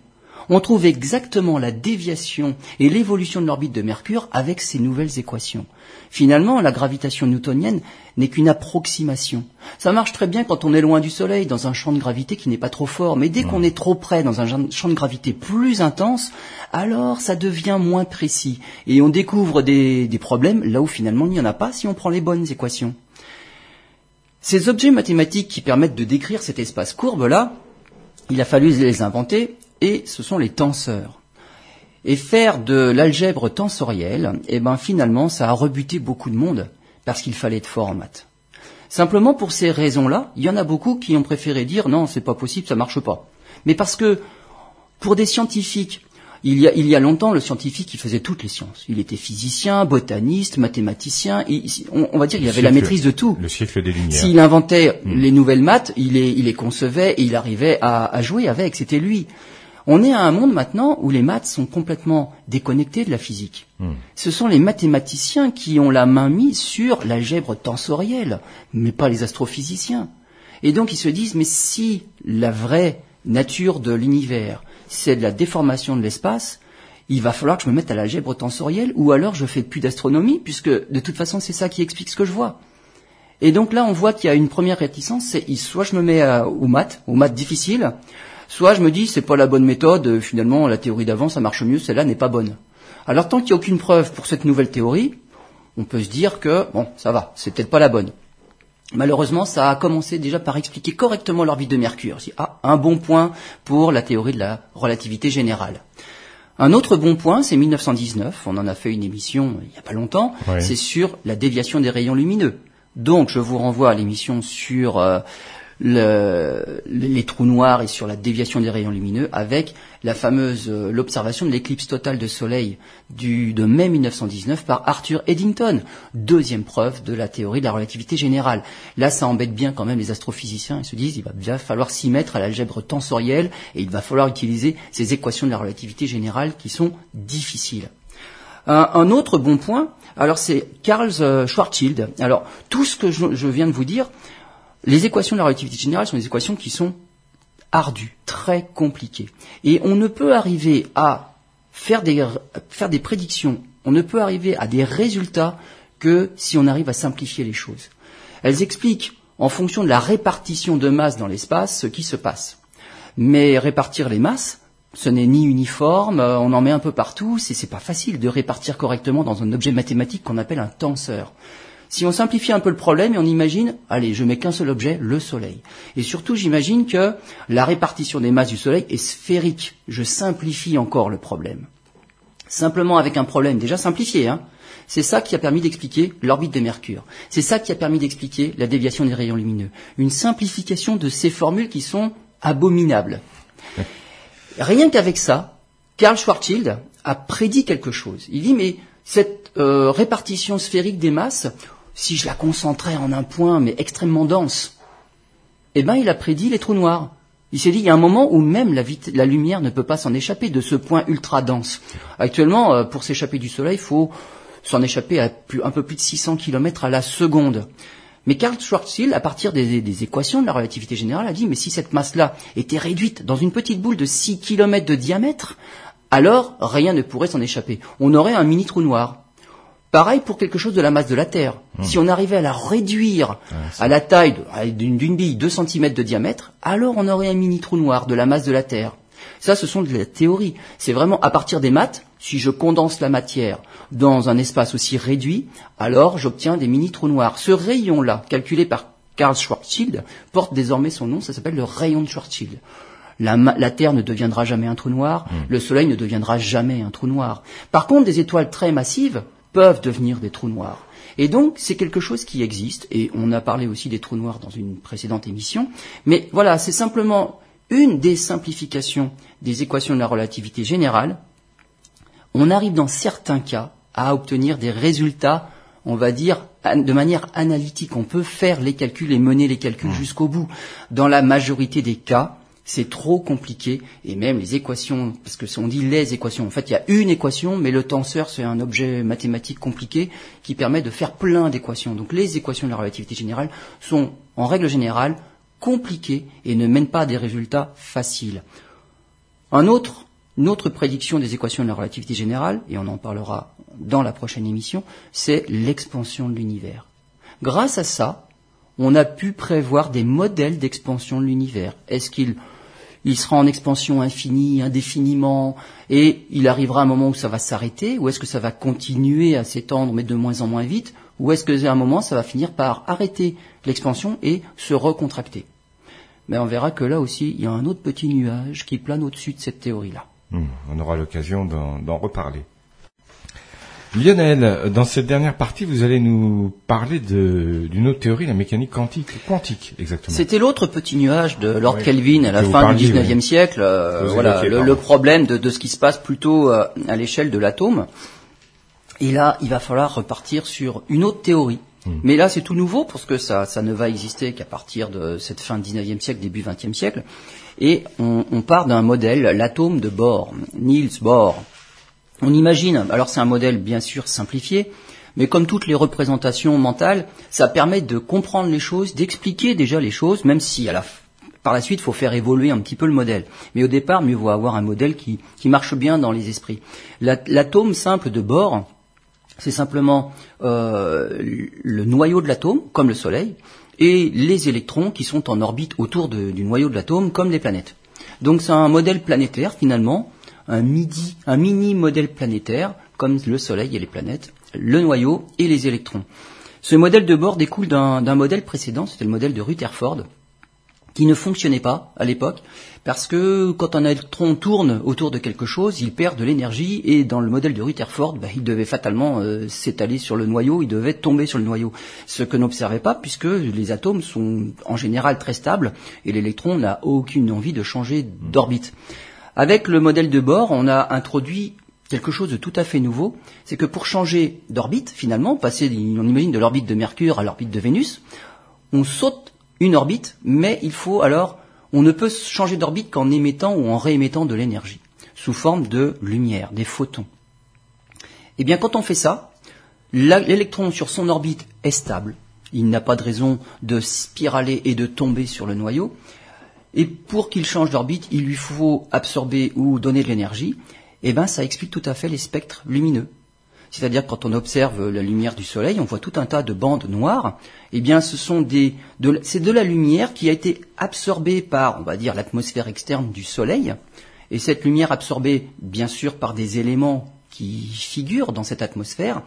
On trouve exactement la déviation et l'évolution de l'orbite de Mercure avec ces nouvelles équations. Finalement, la gravitation newtonienne n'est qu'une approximation. Ça marche très bien quand on est loin du Soleil, dans un champ de gravité qui n'est pas trop fort, mais dès qu'on est trop près, dans un champ de gravité plus intense, alors ça devient moins précis. Et on découvre des, des problèmes là où finalement il n'y en a pas si on prend les bonnes équations. Ces objets mathématiques qui permettent de décrire cet espace courbe-là, il a fallu les inventer, et ce sont les tenseurs. Et faire de l'algèbre tensorielle, eh ben finalement, ça a rebuté beaucoup de monde, parce qu'il fallait être fort en maths. Simplement pour ces raisons-là, il y en a beaucoup qui ont préféré dire non, c'est pas possible, ça marche pas. Mais parce que pour des scientifiques, il y, a, il y a longtemps, le scientifique, il faisait toutes les sciences. Il était physicien, botaniste, mathématicien. on, on va dire, il Le avait la maîtrise de tout. Le siècle des Lumières. S'il inventait les nouvelles maths, il les, il les concevait et il arrivait à, à jouer avec. C'était lui. On est à un monde maintenant où les maths sont complètement déconnectés de la physique. Ce sont les mathématiciens qui ont la main mise sur l'algèbre tensorielle, mais pas les astrophysiciens. Et donc ils se disent, mais si la vraie nature de l'univers, c'est de la déformation de l'espace, il va falloir que je me mette à l'algèbre tensorielle, ou alors je fais plus d'astronomie, puisque de toute façon c'est ça qui explique ce que je vois. Et donc là, on voit qu'il y a une première réticence, c'est soit je me mets à- aux maths, aux maths difficiles, soit je me dis c'est pas la bonne méthode, euh, finalement la théorie d'avant ça marche mieux, celle-là n'est pas bonne. Alors tant qu'il n'y a aucune preuve pour cette nouvelle théorie, on peut se dire que bon, ça va, c'est peut-être pas la bonne. Malheureusement, ça a commencé déjà par expliquer correctement l'orbite de Mercure. C'est ah, un bon point pour la théorie de la relativité générale. Un autre bon point, c'est 1919, on en a fait une émission il n'y a pas longtemps, c'est sur la déviation des rayons lumineux. Donc je vous renvoie à l'émission sur euh, le- les trous noirs et sur la déviation des rayons lumineux avec la fameuse euh, l'observation de l'éclipse totale de soleil du, de mai 1919 par Arthur Eddington. Deuxième preuve de la théorie de la relativité générale. Là, ça embête bien quand même les astrophysiciens. Ils se disent, il va bien falloir s'y mettre à l'algèbre tensorielle et il va falloir utiliser ces équations de la relativité générale qui sont difficiles. Un, autre bon point, alors c'est Karl euh, Schwarzschild. Alors tout ce que je viens de vous dire, les équations de la relativité générale sont des équations qui sont ardues, très compliquées. Et on ne peut arriver à faire des, prédictions, on ne peut arriver à des résultats que si on arrive à simplifier les choses. Elles expliquent, en fonction de la répartition de masse dans l'espace, ce qui se passe. Mais répartir les masses, ce n'est ni uniforme, on en met un peu partout, c'est pas facile de répartir correctement dans un objet mathématique qu'on appelle un tenseur. Si on simplifie un peu le problème et on imagine, allez, je mets qu'un seul objet, le Soleil. Et surtout, j'imagine que la répartition des masses du Soleil est sphérique. Je simplifie encore le problème. Simplement avec un problème déjà simplifié, hein. C'est ça qui a permis d'expliquer l'orbite de Mercure. C'est ça qui a permis d'expliquer la déviation des rayons lumineux. Une simplification de ces formules qui sont abominables. Rien qu'avec ça, Karl Schwarzschild a prédit quelque chose. Il dit, mais cette euh, répartition sphérique des masses, si je la concentrais en un point, mais extrêmement dense, eh ben, il a prédit les trous noirs. Il s'est dit, il y a un moment où même la, lumière ne peut pas s'en échapper de ce point ultra dense. Actuellement, euh, pour s'échapper du Soleil, il faut s'en échapper à un peu plus de 600 km à la seconde. Mais Karl Schwarzschild, à partir des, des, équations de la relativité générale, a dit, mais si cette masse-là était réduite dans une petite boule de 6 km de diamètre, alors rien ne pourrait s'en échapper. On aurait un mini trou noir. Pareil pour quelque chose de la masse de la Terre. Hmm. Si on arrivait à la réduire à la taille d'une bille 2 cm de diamètre, alors on aurait un mini trou noir de la masse de la Terre. Ça, ce sont de la théorie. C'est vraiment à partir des maths, si je condense la matière dans un espace aussi réduit, alors j'obtiens des mini trous noirs. Ce rayon-là, calculé par Karl Schwarzschild, porte désormais son nom, ça s'appelle le rayon de Schwarzschild. La, Terre ne deviendra jamais un trou noir, hmm. le Soleil ne deviendra jamais un trou noir. Par contre, des étoiles très massives peuvent devenir des trous noirs. Et donc, c'est quelque chose qui existe, et on a parlé aussi des trous noirs dans une précédente émission, mais voilà, c'est simplement une des simplifications des équations de la relativité générale. On arrive dans certains cas à obtenir des résultats, on va dire, de manière analytique. On peut faire les calculs et mener les calculs mmh. jusqu'au bout. Dans la majorité des cas, c'est trop compliqué et même les équations, parce que on dit les équations, en fait il y a une équation, mais le tenseur c'est un objet mathématique compliqué qui permet de faire plein d'équations. Donc les équations de la relativité générale sont en règle générale compliquées et ne mènent pas à des résultats faciles. Un autre, une autre prédiction des équations de la relativité générale, et on en parlera dans la prochaine émission, c'est l'expansion de l'univers. Grâce à ça, on a pu prévoir des modèles d'expansion de l'univers. Est-ce qu'il il sera en expansion infinie, indéfiniment, et il arrivera un moment où ça va s'arrêter, ou est-ce que ça va continuer à s'étendre, mais de moins en moins vite, ou est-ce qu'à un moment ça va finir par arrêter l'expansion et se recontracter Mais on verra que là aussi, il y a un autre petit nuage qui plane au-dessus de cette théorie-là. Hmm, on aura l'occasion d'en reparler. Lionel, dans cette dernière partie, vous allez nous parler d'une autre théorie, la mécanique quantique. Quantique, exactement. C'était l'autre petit nuage de Lord Kelvin à la fin du 19e siècle. Euh, voilà, le, problème de, ce qui se passe plutôt euh, à l'échelle de l'atome. Et là, il va falloir repartir sur une autre théorie. Hmm. Mais là, c'est tout nouveau parce que ça, ça ne va exister qu'à partir de cette fin du 19e siècle, début 20e siècle. Et on, on part d'un modèle, l'atome de Bohr, Niels Bohr. On imagine, alors c'est un modèle bien sûr simplifié, mais comme toutes les représentations mentales, ça permet de comprendre les choses, d'expliquer déjà les choses, même si par la suite, il faut faire évoluer un petit peu le modèle. Mais au départ, mieux vaut avoir un modèle qui, marche bien dans les esprits. L'atome simple de Bohr, c'est simplement euh, le noyau de l'atome, comme le Soleil, et les électrons qui sont en orbite autour du noyau de l'atome, comme les planètes. Donc c'est un modèle planétaire finalement, un, midi, un mini modèle planétaire, comme le Soleil et les planètes, le noyau et les électrons. Ce modèle de bord découle d'un modèle précédent, c'était le modèle de Rutherford, qui ne fonctionnait pas à l'époque, parce que quand un électron tourne autour de quelque chose, il perd de l'énergie, et dans le modèle de Rutherford, bah, il devait fatalement euh, s'étaler sur le noyau, il devait tomber sur le noyau. Ce que n'observait pas, puisque les atomes sont en général très stables, et l'électron n'a aucune envie de changer d'orbite. Avec le modèle de Bohr, on a introduit quelque chose de tout à fait nouveau, c'est que pour changer d'orbite, finalement, passer, on imagine, de l'orbite de Mercure à l'orbite de Vénus, on saute une orbite, mais il faut alors, on ne peut changer d'orbite qu'en émettant ou en réémettant de l'énergie, sous forme de lumière, des photons. Eh bien, quand on fait ça, l'électron sur son orbite est stable, il n'a pas de raison de spiraler et de tomber sur le noyau, et pour qu'il change d'orbite, il lui faut absorber ou donner de l'énergie. Eh ben, ça explique tout à fait les spectres lumineux. C'est-à-dire quand on observe la lumière du soleil, on voit tout un tas de bandes noires. Eh bien, ce sont des, c'est de la lumière qui a été absorbée par, on va dire, l'atmosphère externe du soleil. Et cette lumière absorbée, bien sûr, par des éléments qui figurent dans cette atmosphère,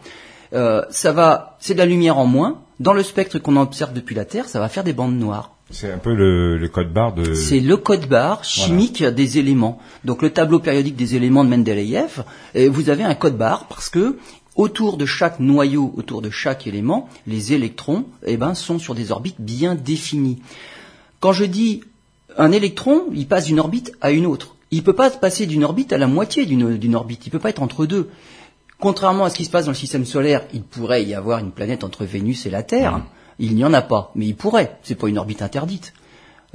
euh, ça va, c'est de la lumière en moins. Dans le spectre qu'on observe depuis la Terre, ça va faire des bandes noires. C'est un peu le, code barre de. C'est le code barre chimique des éléments. Donc le tableau périodique des éléments de Mendeleïev, vous avez un code barre parce que autour de chaque noyau, autour de chaque élément, les électrons, eh ben, sont sur des orbites bien définies. Quand je dis un électron, il passe d'une orbite à une autre. Il ne peut pas passer d'une orbite à la moitié d'une orbite. Il ne peut pas être entre deux. Contrairement à ce qui se passe dans le système solaire, il pourrait y avoir une planète entre Vénus et la Terre. Mmh. Il n'y en a pas, mais il pourrait. C'est pas une orbite interdite.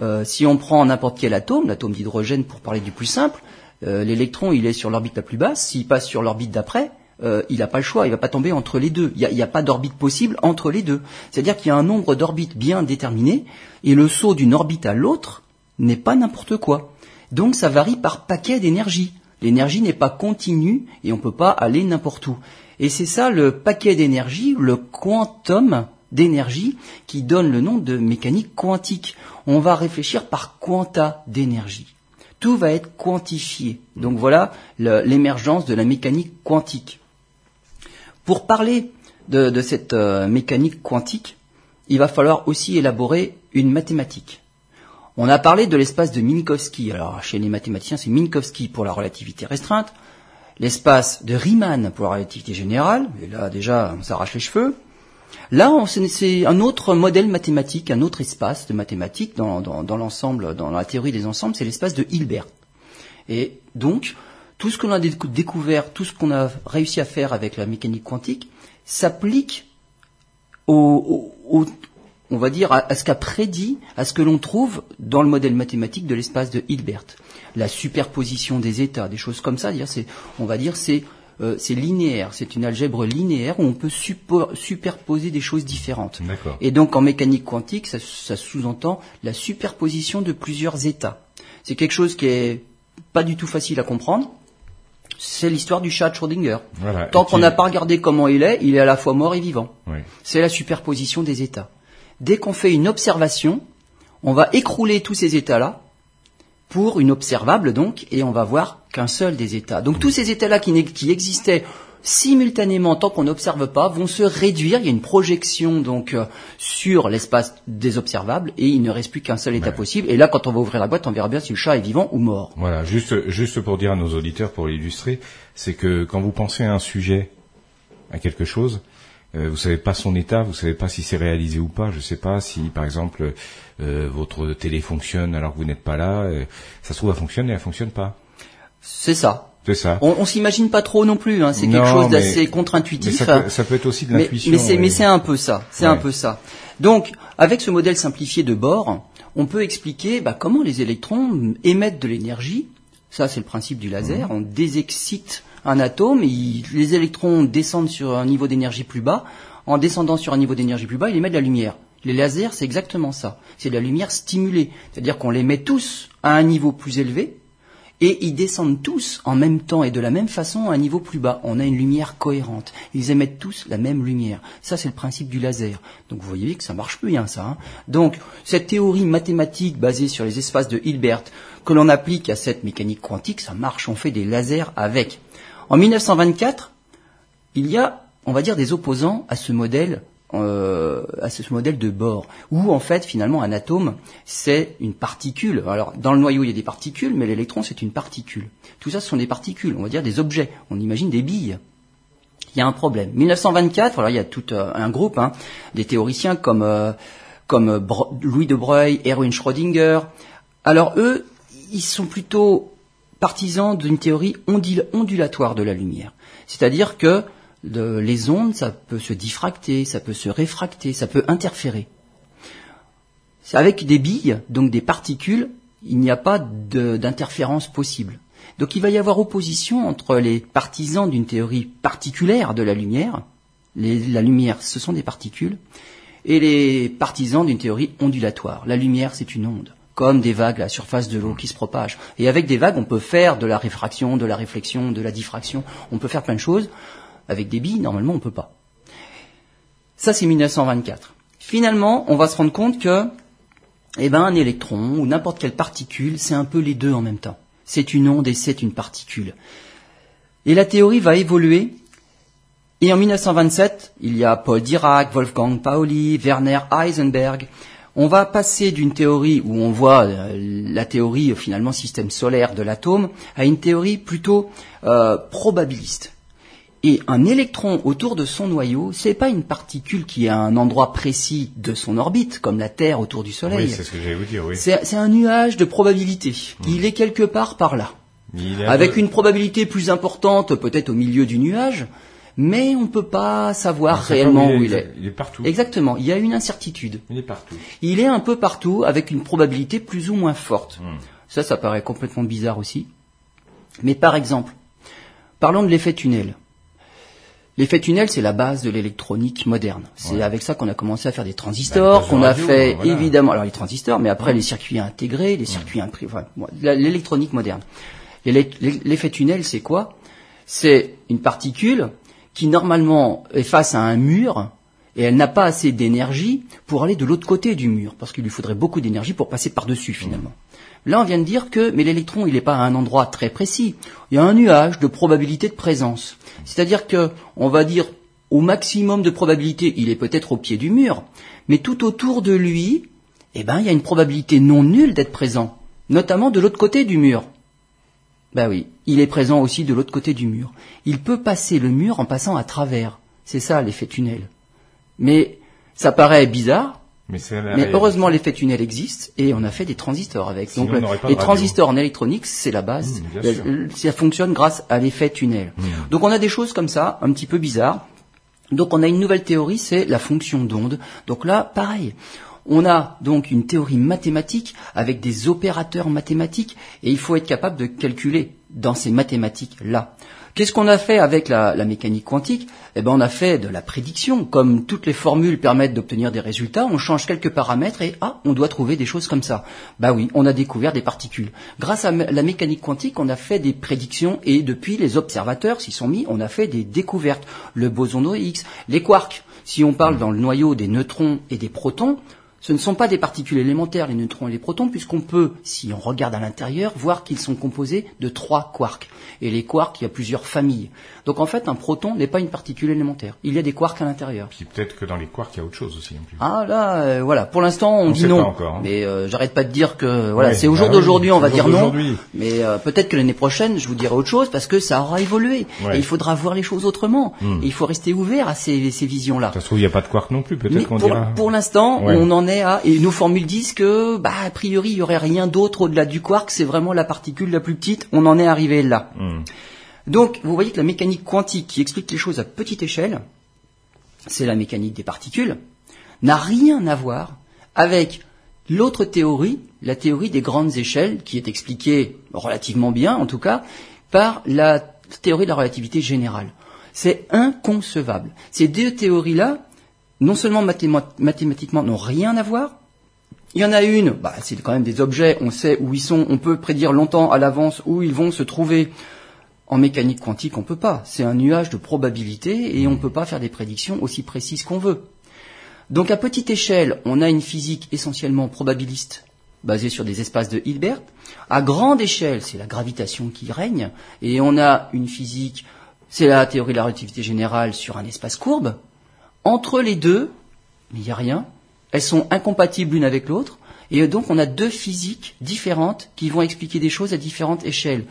Euh, si on prend n'importe quel atome, l'atome d'hydrogène pour parler du plus simple, euh, l'électron il est sur l'orbite la plus basse. S'il passe sur l'orbite d'après, euh, il n'a pas le choix, il va pas tomber entre les deux. Il n'y a, pas d'orbite possible entre les deux. C'est-à-dire qu'il y a un nombre d'orbites bien déterminé, et le saut d'une orbite à l'autre n'est pas n'importe quoi. Donc ça varie par paquet d'énergie. L'énergie n'est pas continue et on ne peut pas aller n'importe où. Et c'est ça le paquet d'énergie, le quantum d'énergie, qui donne le nom de mécanique quantique. On va réfléchir par quanta d'énergie. Tout va être quantifié. Donc voilà l'émergence de la mécanique quantique. Pour parler de, cette euh, mécanique quantique, il va falloir aussi élaborer une mathématique. On a parlé de l'espace de Minkowski. Alors, chez les mathématiciens, c'est Minkowski pour la relativité restreinte, l'espace de Riemann pour la relativité générale, et là, déjà, on s'arrache les cheveux. Là, c'est un autre modèle mathématique, un autre espace de mathématiques dans, l'ensemble, dans la théorie des ensembles, c'est l'espace de Hilbert. Et donc, tout ce qu'on a découvert, tout ce qu'on a réussi à faire avec la mécanique quantique, s'applique au, on va dire, à, ce qu'a prédit, à ce que l'on trouve dans le modèle mathématique de l'espace de Hilbert. La superposition des états, des choses comme ça, c'est, on va dire, c'est euh, c'est linéaire, c'est une algèbre linéaire où on peut superposer des choses différentes. Et donc en mécanique quantique, ça, ça sous-entend la superposition de plusieurs états. C'est quelque chose qui est pas du tout facile à comprendre, c'est l'histoire du chat de Schrödinger. Tant qu'on n'a pas regardé comment il est, il est à la fois mort et vivant. C'est la superposition des états. Dès qu'on fait une observation, on va écrouler tous ces états-là pour une observable donc, et on va voir qu'un seul des états. Donc tous ces états-là qui, qui existaient simultanément, tant qu'on n'observe pas, vont se réduire. Il y a une projection donc euh, sur l'espace des observables et il ne reste plus qu'un seul état possible. Et là, quand on va ouvrir la boîte, on verra bien si le chat est vivant ou mort. Voilà, juste juste pour dire à nos auditeurs, pour illustrer, c'est que quand vous pensez à un sujet, à quelque chose, euh, vous savez pas son état, vous savez pas si c'est réalisé ou pas. Je sais pas si, par exemple, euh, votre télé fonctionne alors que vous n'êtes pas là. ça se trouve, elle fonctionne et elle fonctionne pas. C'est ça. C'est ça. On, on s'imagine pas trop non plus. Hein. C'est quelque chose d'assez contre-intuitif. Ça, peut être aussi de l'intuition. Mais, c'est un peu ça. C'est un peu ça. Donc, avec ce modèle simplifié de Bohr, on peut expliquer bah, comment les électrons émettent de l'énergie. Ça, c'est le principe du laser. Mhm. On désexcite un atome, les électrons descendent sur un niveau d'énergie plus bas. En descendant sur un niveau d'énergie plus bas, ils émettent de la lumière. Les lasers, c'est exactement ça. C'est de la lumière stimulée. C'est-à-dire qu'on les met tous à un niveau plus élevé, et ils descendent tous en même temps et de la même façon à un niveau plus bas. On a une lumière cohérente. Ils émettent tous la même lumière. Ça, c'est le principe du laser. Donc vous voyez que ça marche plus bien, ça. Hein. Donc cette théorie mathématique basée sur les espaces de Hilbert que l'on applique à cette mécanique quantique, ça marche. On fait des lasers avec. En 1924, il y a, on va dire, des opposants à ce modèle euh, à ce modèle de Bohr, où en fait finalement un atome c'est une particule. Alors dans le noyau il y a des particules, mais l'électron c'est une particule. Tout ça ce sont des particules, on va dire des objets. On imagine des billes. Il y a un problème. 1924, voilà, il y a tout euh, un groupe, hein, des théoriciens comme euh, comme Louis de Broglie, Erwin Schrödinger. Alors eux, ils sont plutôt partisans d'une théorie ondulatoire de la lumière. C'est-à-dire que les ondes, ça peut se diffracter, ça peut se réfracter, ça peut interférer. Avec des billes, donc des particules, il n'y a pas d'interférence possible. Donc il va y avoir opposition entre les partisans d'une théorie particulière de la lumière, la lumière ce sont des particules, et les partisans d'une théorie ondulatoire. La lumière c'est une onde, comme des vagues à la surface de l'eau qui se propagent. Et avec des vagues on peut faire de la réfraction, de la réflexion, de la diffraction, on peut faire plein de choses. Avec des billes, normalement, on ne peut pas. Ça, c'est 1924. Finalement, on va se rendre compte que, eh ben, un électron ou n'importe quelle particule, c'est un peu les deux en même temps. C'est une onde et c'est une particule. Et la théorie va évoluer. Et en 1927, il y a Paul Dirac, Wolfgang Pauli, Werner Heisenberg. On va passer d'une théorie où on voit euh, la théorie finalement système solaire de l'atome à une théorie plutôt euh, probabiliste. Et un électron autour de son noyau, c'est pas une particule qui est à un endroit précis de son orbite, comme la Terre autour du Soleil. Oui, c'est ce que j'allais vous dire, oui. C'est un nuage de probabilité. Hmm. Il est quelque part par là. Avec une probabilité plus importante, peut-être au milieu du nuage, mais on ne peut pas savoir réellement où il est. Il est partout. Exactement, il y a une incertitude. Il est partout. Il est un peu partout, avec une probabilité plus ou moins forte. Hmm. Ça, ça paraît complètement bizarre aussi. Mais par exemple, parlons de l'effet tunnel. L'effet tunnel, c'est la base de l'électronique moderne. C'est Ouais. avec ça qu'on a commencé à faire des Bah, transistors, qu'on a fait voilà. évidemment, alors les transistors, mais après les circuits intégrés, les circuits imprimés, enfin, l'électronique moderne. L'effet tunnel, c'est quoi? C'est une particule qui normalement est face à un mur et elle n'a pas assez d'énergie pour aller de l'autre côté du mur, parce qu'il lui faudrait beaucoup d'énergie pour passer par-dessus finalement. Là, on vient de dire que, mais l'électron, il n'est pas à un endroit très précis. Il y a un nuage de probabilité de présence. C'est-à-dire que, on va dire, au maximum de probabilité, il est peut-être au pied du mur, mais tout autour de lui, eh ben, il y a une probabilité non nulle d'être présent, notamment de l'autre côté du mur. Ben oui, il est présent aussi de l'autre côté du mur. Il peut passer le mur en passant à travers. C'est ça l'effet tunnel. Mais ça paraît bizarre, Mais heureusement l'effet tunnel existe et on a fait des transistors avec. Sinon, Donc les radio. transistors en électronique, c'est la base. Mmh. Le- ça fonctionne grâce à l'effet tunnel. Donc on a des choses comme ça, un petit peu bizarres. Donc on a une nouvelle théorie, c'est la fonction d'onde. Donc là, pareil. On a donc une théorie mathématique avec des opérateurs mathématiques et il faut être capable de calculer dans ces mathématiques-là. Qu'est-ce qu'on a fait avec la, mécanique quantique? Eh ben, on a fait de la prédiction. Comme toutes les formules permettent d'obtenir des résultats, on change quelques paramètres et ah, on doit trouver des choses comme ça. Bah oui, on a découvert des particules. Grâce à la mécanique quantique, on a fait des prédictions et depuis, les observateurs s'y sont mis, on a fait des découvertes. Le boson de Higgs, les quarks. Si on parle dans le noyau des neutrons et des protons, ce ne sont pas des particules élémentaires, les neutrons et les protons, puisqu'on peut, si on regarde à l'intérieur, voir qu'ils sont composés de trois quarks. Et les quarks, il y a plusieurs familles. Donc en fait, un proton n'est pas une particule élémentaire. Il y a des quarks à l'intérieur. Puis peut-être que dans les quarks, il y a autre chose aussi. En plus. Ah là, euh, voilà. Pour l'instant, on, On dit non. pas encore, hein. Mais euh, j'arrête pas de dire que voilà, Ouais, c'est au jour bah oui, d'aujourd'hui, on va dire jour non. Mais euh, peut-être que l'année prochaine, je vous dirai autre chose parce que ça aura évolué. Ouais. Et il faudra voir les choses autrement. Hmm. Et il faut rester ouvert à ces, ces visions-là. Ça se trouve, il n'y a pas de quark non plus. Peut-être qu'on pour, dira. pour l'instant, Ouais. on en est à et nos formules disent que bah a priori il y aurait rien d'autre au-delà du quark, c'est vraiment la particule la plus petite. On en est arrivé là. Hmm. Donc vous voyez que la mécanique quantique qui explique les choses à petite échelle, c'est la mécanique des particules, n'a rien à voir avec l'autre théorie, la théorie des grandes échelles, qui est expliquée relativement bien en tout cas par la théorie de la relativité générale. C'est inconcevable. Ces deux théories-là, non seulement mathéma- mathématiquement, n'ont rien à voir, il y en a une, bah, c'est quand même des objets, on sait où ils sont, on peut prédire longtemps à l'avance où ils vont se trouver. En mécanique quantique, on peut pas. C'est un nuage de probabilité et on peut pas faire des prédictions aussi précises qu'on veut. Donc à petite échelle, on a une physique essentiellement probabiliste basée sur des espaces de Hilbert. À grande échelle, c'est la gravitation qui règne et on a une physique, c'est la théorie de la relativité générale sur un espace courbe. Entre les deux, il n'y a rien. Elles sont incompatibles l'une avec l'autre. Et donc, on a deux physiques différentes qui vont expliquer des choses à différentes échelles.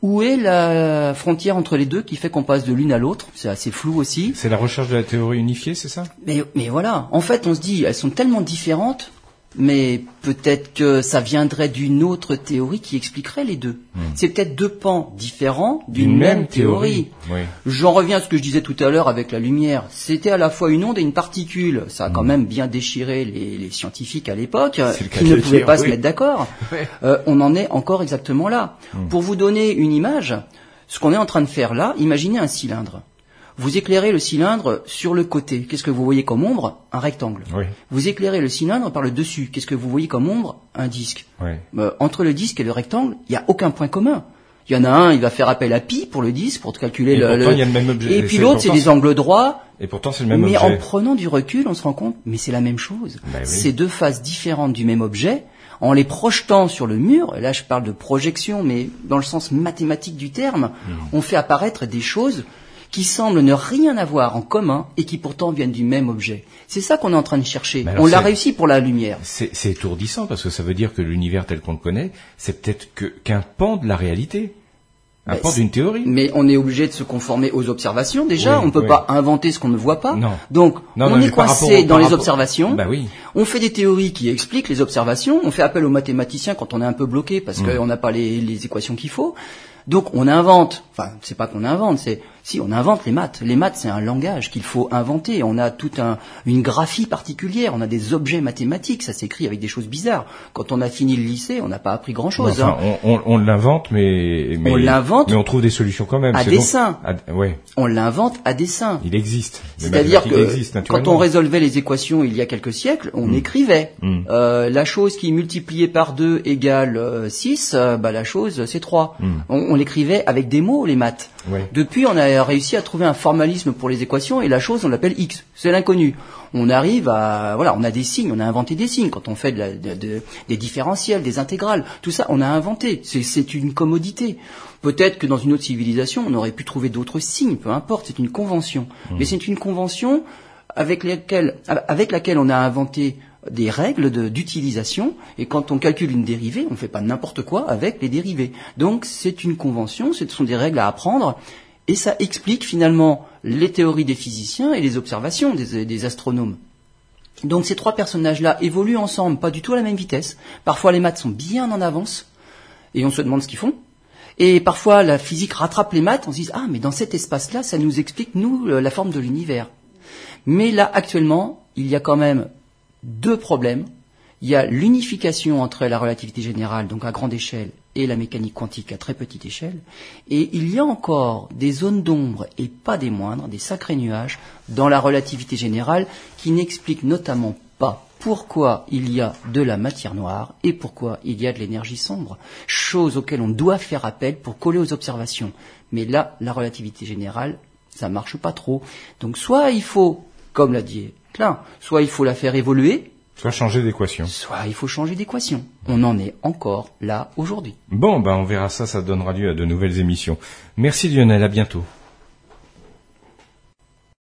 Où est la frontière entre les deux qui fait qu'on passe de l'une à l'autre? C'est assez flou aussi. C'est la recherche de la théorie unifiée, c'est ça? Mais, mais voilà, en fait, on se dit, elles sont tellement différentes, mais peut-être que ça viendrait d'une autre théorie qui expliquerait les deux. C'est peut-être deux pans différents d'une même, théorie. Oui. J'en reviens à ce que je disais tout à l'heure avec la lumière. C'était à la fois une onde et une particule. Ça a quand même bien déchiré les, les scientifiques à l'époque, qui ne pouvaient dire, pas se mettre d'accord. Euh, on en est encore exactement là. Pour vous donner une image, ce qu'on est en train de faire là, imaginez un cylindre. Vous éclairez le cylindre sur le côté. Qu'est-ce que vous voyez comme ombre? Un rectangle. Oui. Vous éclairez le cylindre par le dessus. Qu'est-ce que vous voyez comme ombre? Un disque. Oui. Euh, entre le disque et le rectangle, il n'y a aucun point commun. Il y en a un, il va faire appel à pi pour le disque, pour calculer Et le, pourtant, le- il y a le même objet. Et puis l'autre, c'est des angles droits. Et pourtant, c'est le même mais objet. en prenant du recul, on se rend compte, mais c'est la même chose. Oui. C'est deux faces différentes du même objet. En les projetant sur le mur, et là je parle de projection, mais dans le sens mathématique du terme, Mmh. on fait apparaître des choses qui semblent ne rien avoir en commun et qui pourtant viennent du même objet. C'est ça qu'on est en train de chercher. On l'a réussi pour la lumière. C'est étourdissant parce que ça veut dire que l'univers tel qu'on le connaît, c'est peut-être qu'un pan de la réalité, un Ben, pan d'une théorie. Mais on est obligé de se conformer aux observations déjà. Oui, on peut oui. pas inventer ce qu'on ne voit pas. Non. Donc Non, on non, est coincé dans les rapport- observations. Bah oui. On fait des théories qui expliquent les observations. On fait appel aux mathématiciens quand on est un peu bloqué parce qu'on n'a pas les, les équations qu'il faut. Donc on invente. Enfin, c'est pas qu'on invente. C'est Si on invente les maths, les maths c'est un langage qu'il faut inventer. On a toute un, une graphie particulière, on a des objets mathématiques, ça s'écrit avec des choses bizarres. Quand on a fini le lycée, on n'a pas appris grand chose. Enfin, hein. on, on, on l'invente, mais, mais On l'invente mais on trouve des solutions quand même. à donc- dessein. à- ouais, On l'invente à dessein. il existe. C'est-à-dire que quand on résolvait les équations il y a quelques siècles, on écrivait Mm. Euh, la chose qui est multipliée par 2 égale euh, 6, euh, bah, la chose c'est 3. Mm. On, on l'écrivait avec des mots les maths. Ouais. Depuis on a réussi à trouver un formalisme pour les équations et la chose on l'appelle x, c'est l'inconnu. On arrive à voilà, on a des signes, on a inventé des signes quand on fait de la- de- de- des différentiels, des intégrales, tout ça on a inventé. C'est- une commodité. Peut-être que dans une autre civilisation on aurait pu trouver d'autres signes, peu importe, c'est une convention. Mais c'est une convention avec laquelle, avec laquelle on a inventé des règles de- d'utilisation et quand on calcule une dérivée, on ne fait pas n'importe quoi avec les dérivés. Donc c'est une convention, ce sont des règles à apprendre et ça explique finalement les théories des physiciens et les observations des, astronomes. Donc ces trois personnages-là évoluent ensemble, pas du tout à la même vitesse. Parfois les maths sont bien en avance et on se demande ce qu'ils font. Et parfois la physique rattrape les maths, on se dit ah mais dans cet espace-là, ça nous explique nous euh, la forme de l'univers. Mais là actuellement, il y a quand même deux problèmes. Il y a l'unification entre la relativité générale, donc à grande échelle, et la mécanique quantique à très petite échelle. Et il y a encore des zones d'ombre, et pas des moindres, des sacrés nuages, dans la relativité générale, qui n'expliquent notamment pas pourquoi il y a de la matière noire et pourquoi il y a de l'énergie sombre, chose auxquelles on doit faire appel pour coller aux observations. Mais là, la relativité générale, ça marche pas trop. Donc soit il faut, comme l'a dit Klein, soit il faut la faire évoluer, Soit changer d'équation. soit il faut changer d'équation. On en est encore là aujourd'hui. Bon, ben on verra ça, ça donnera lieu à de nouvelles émissions. Merci Lionel, à bientôt.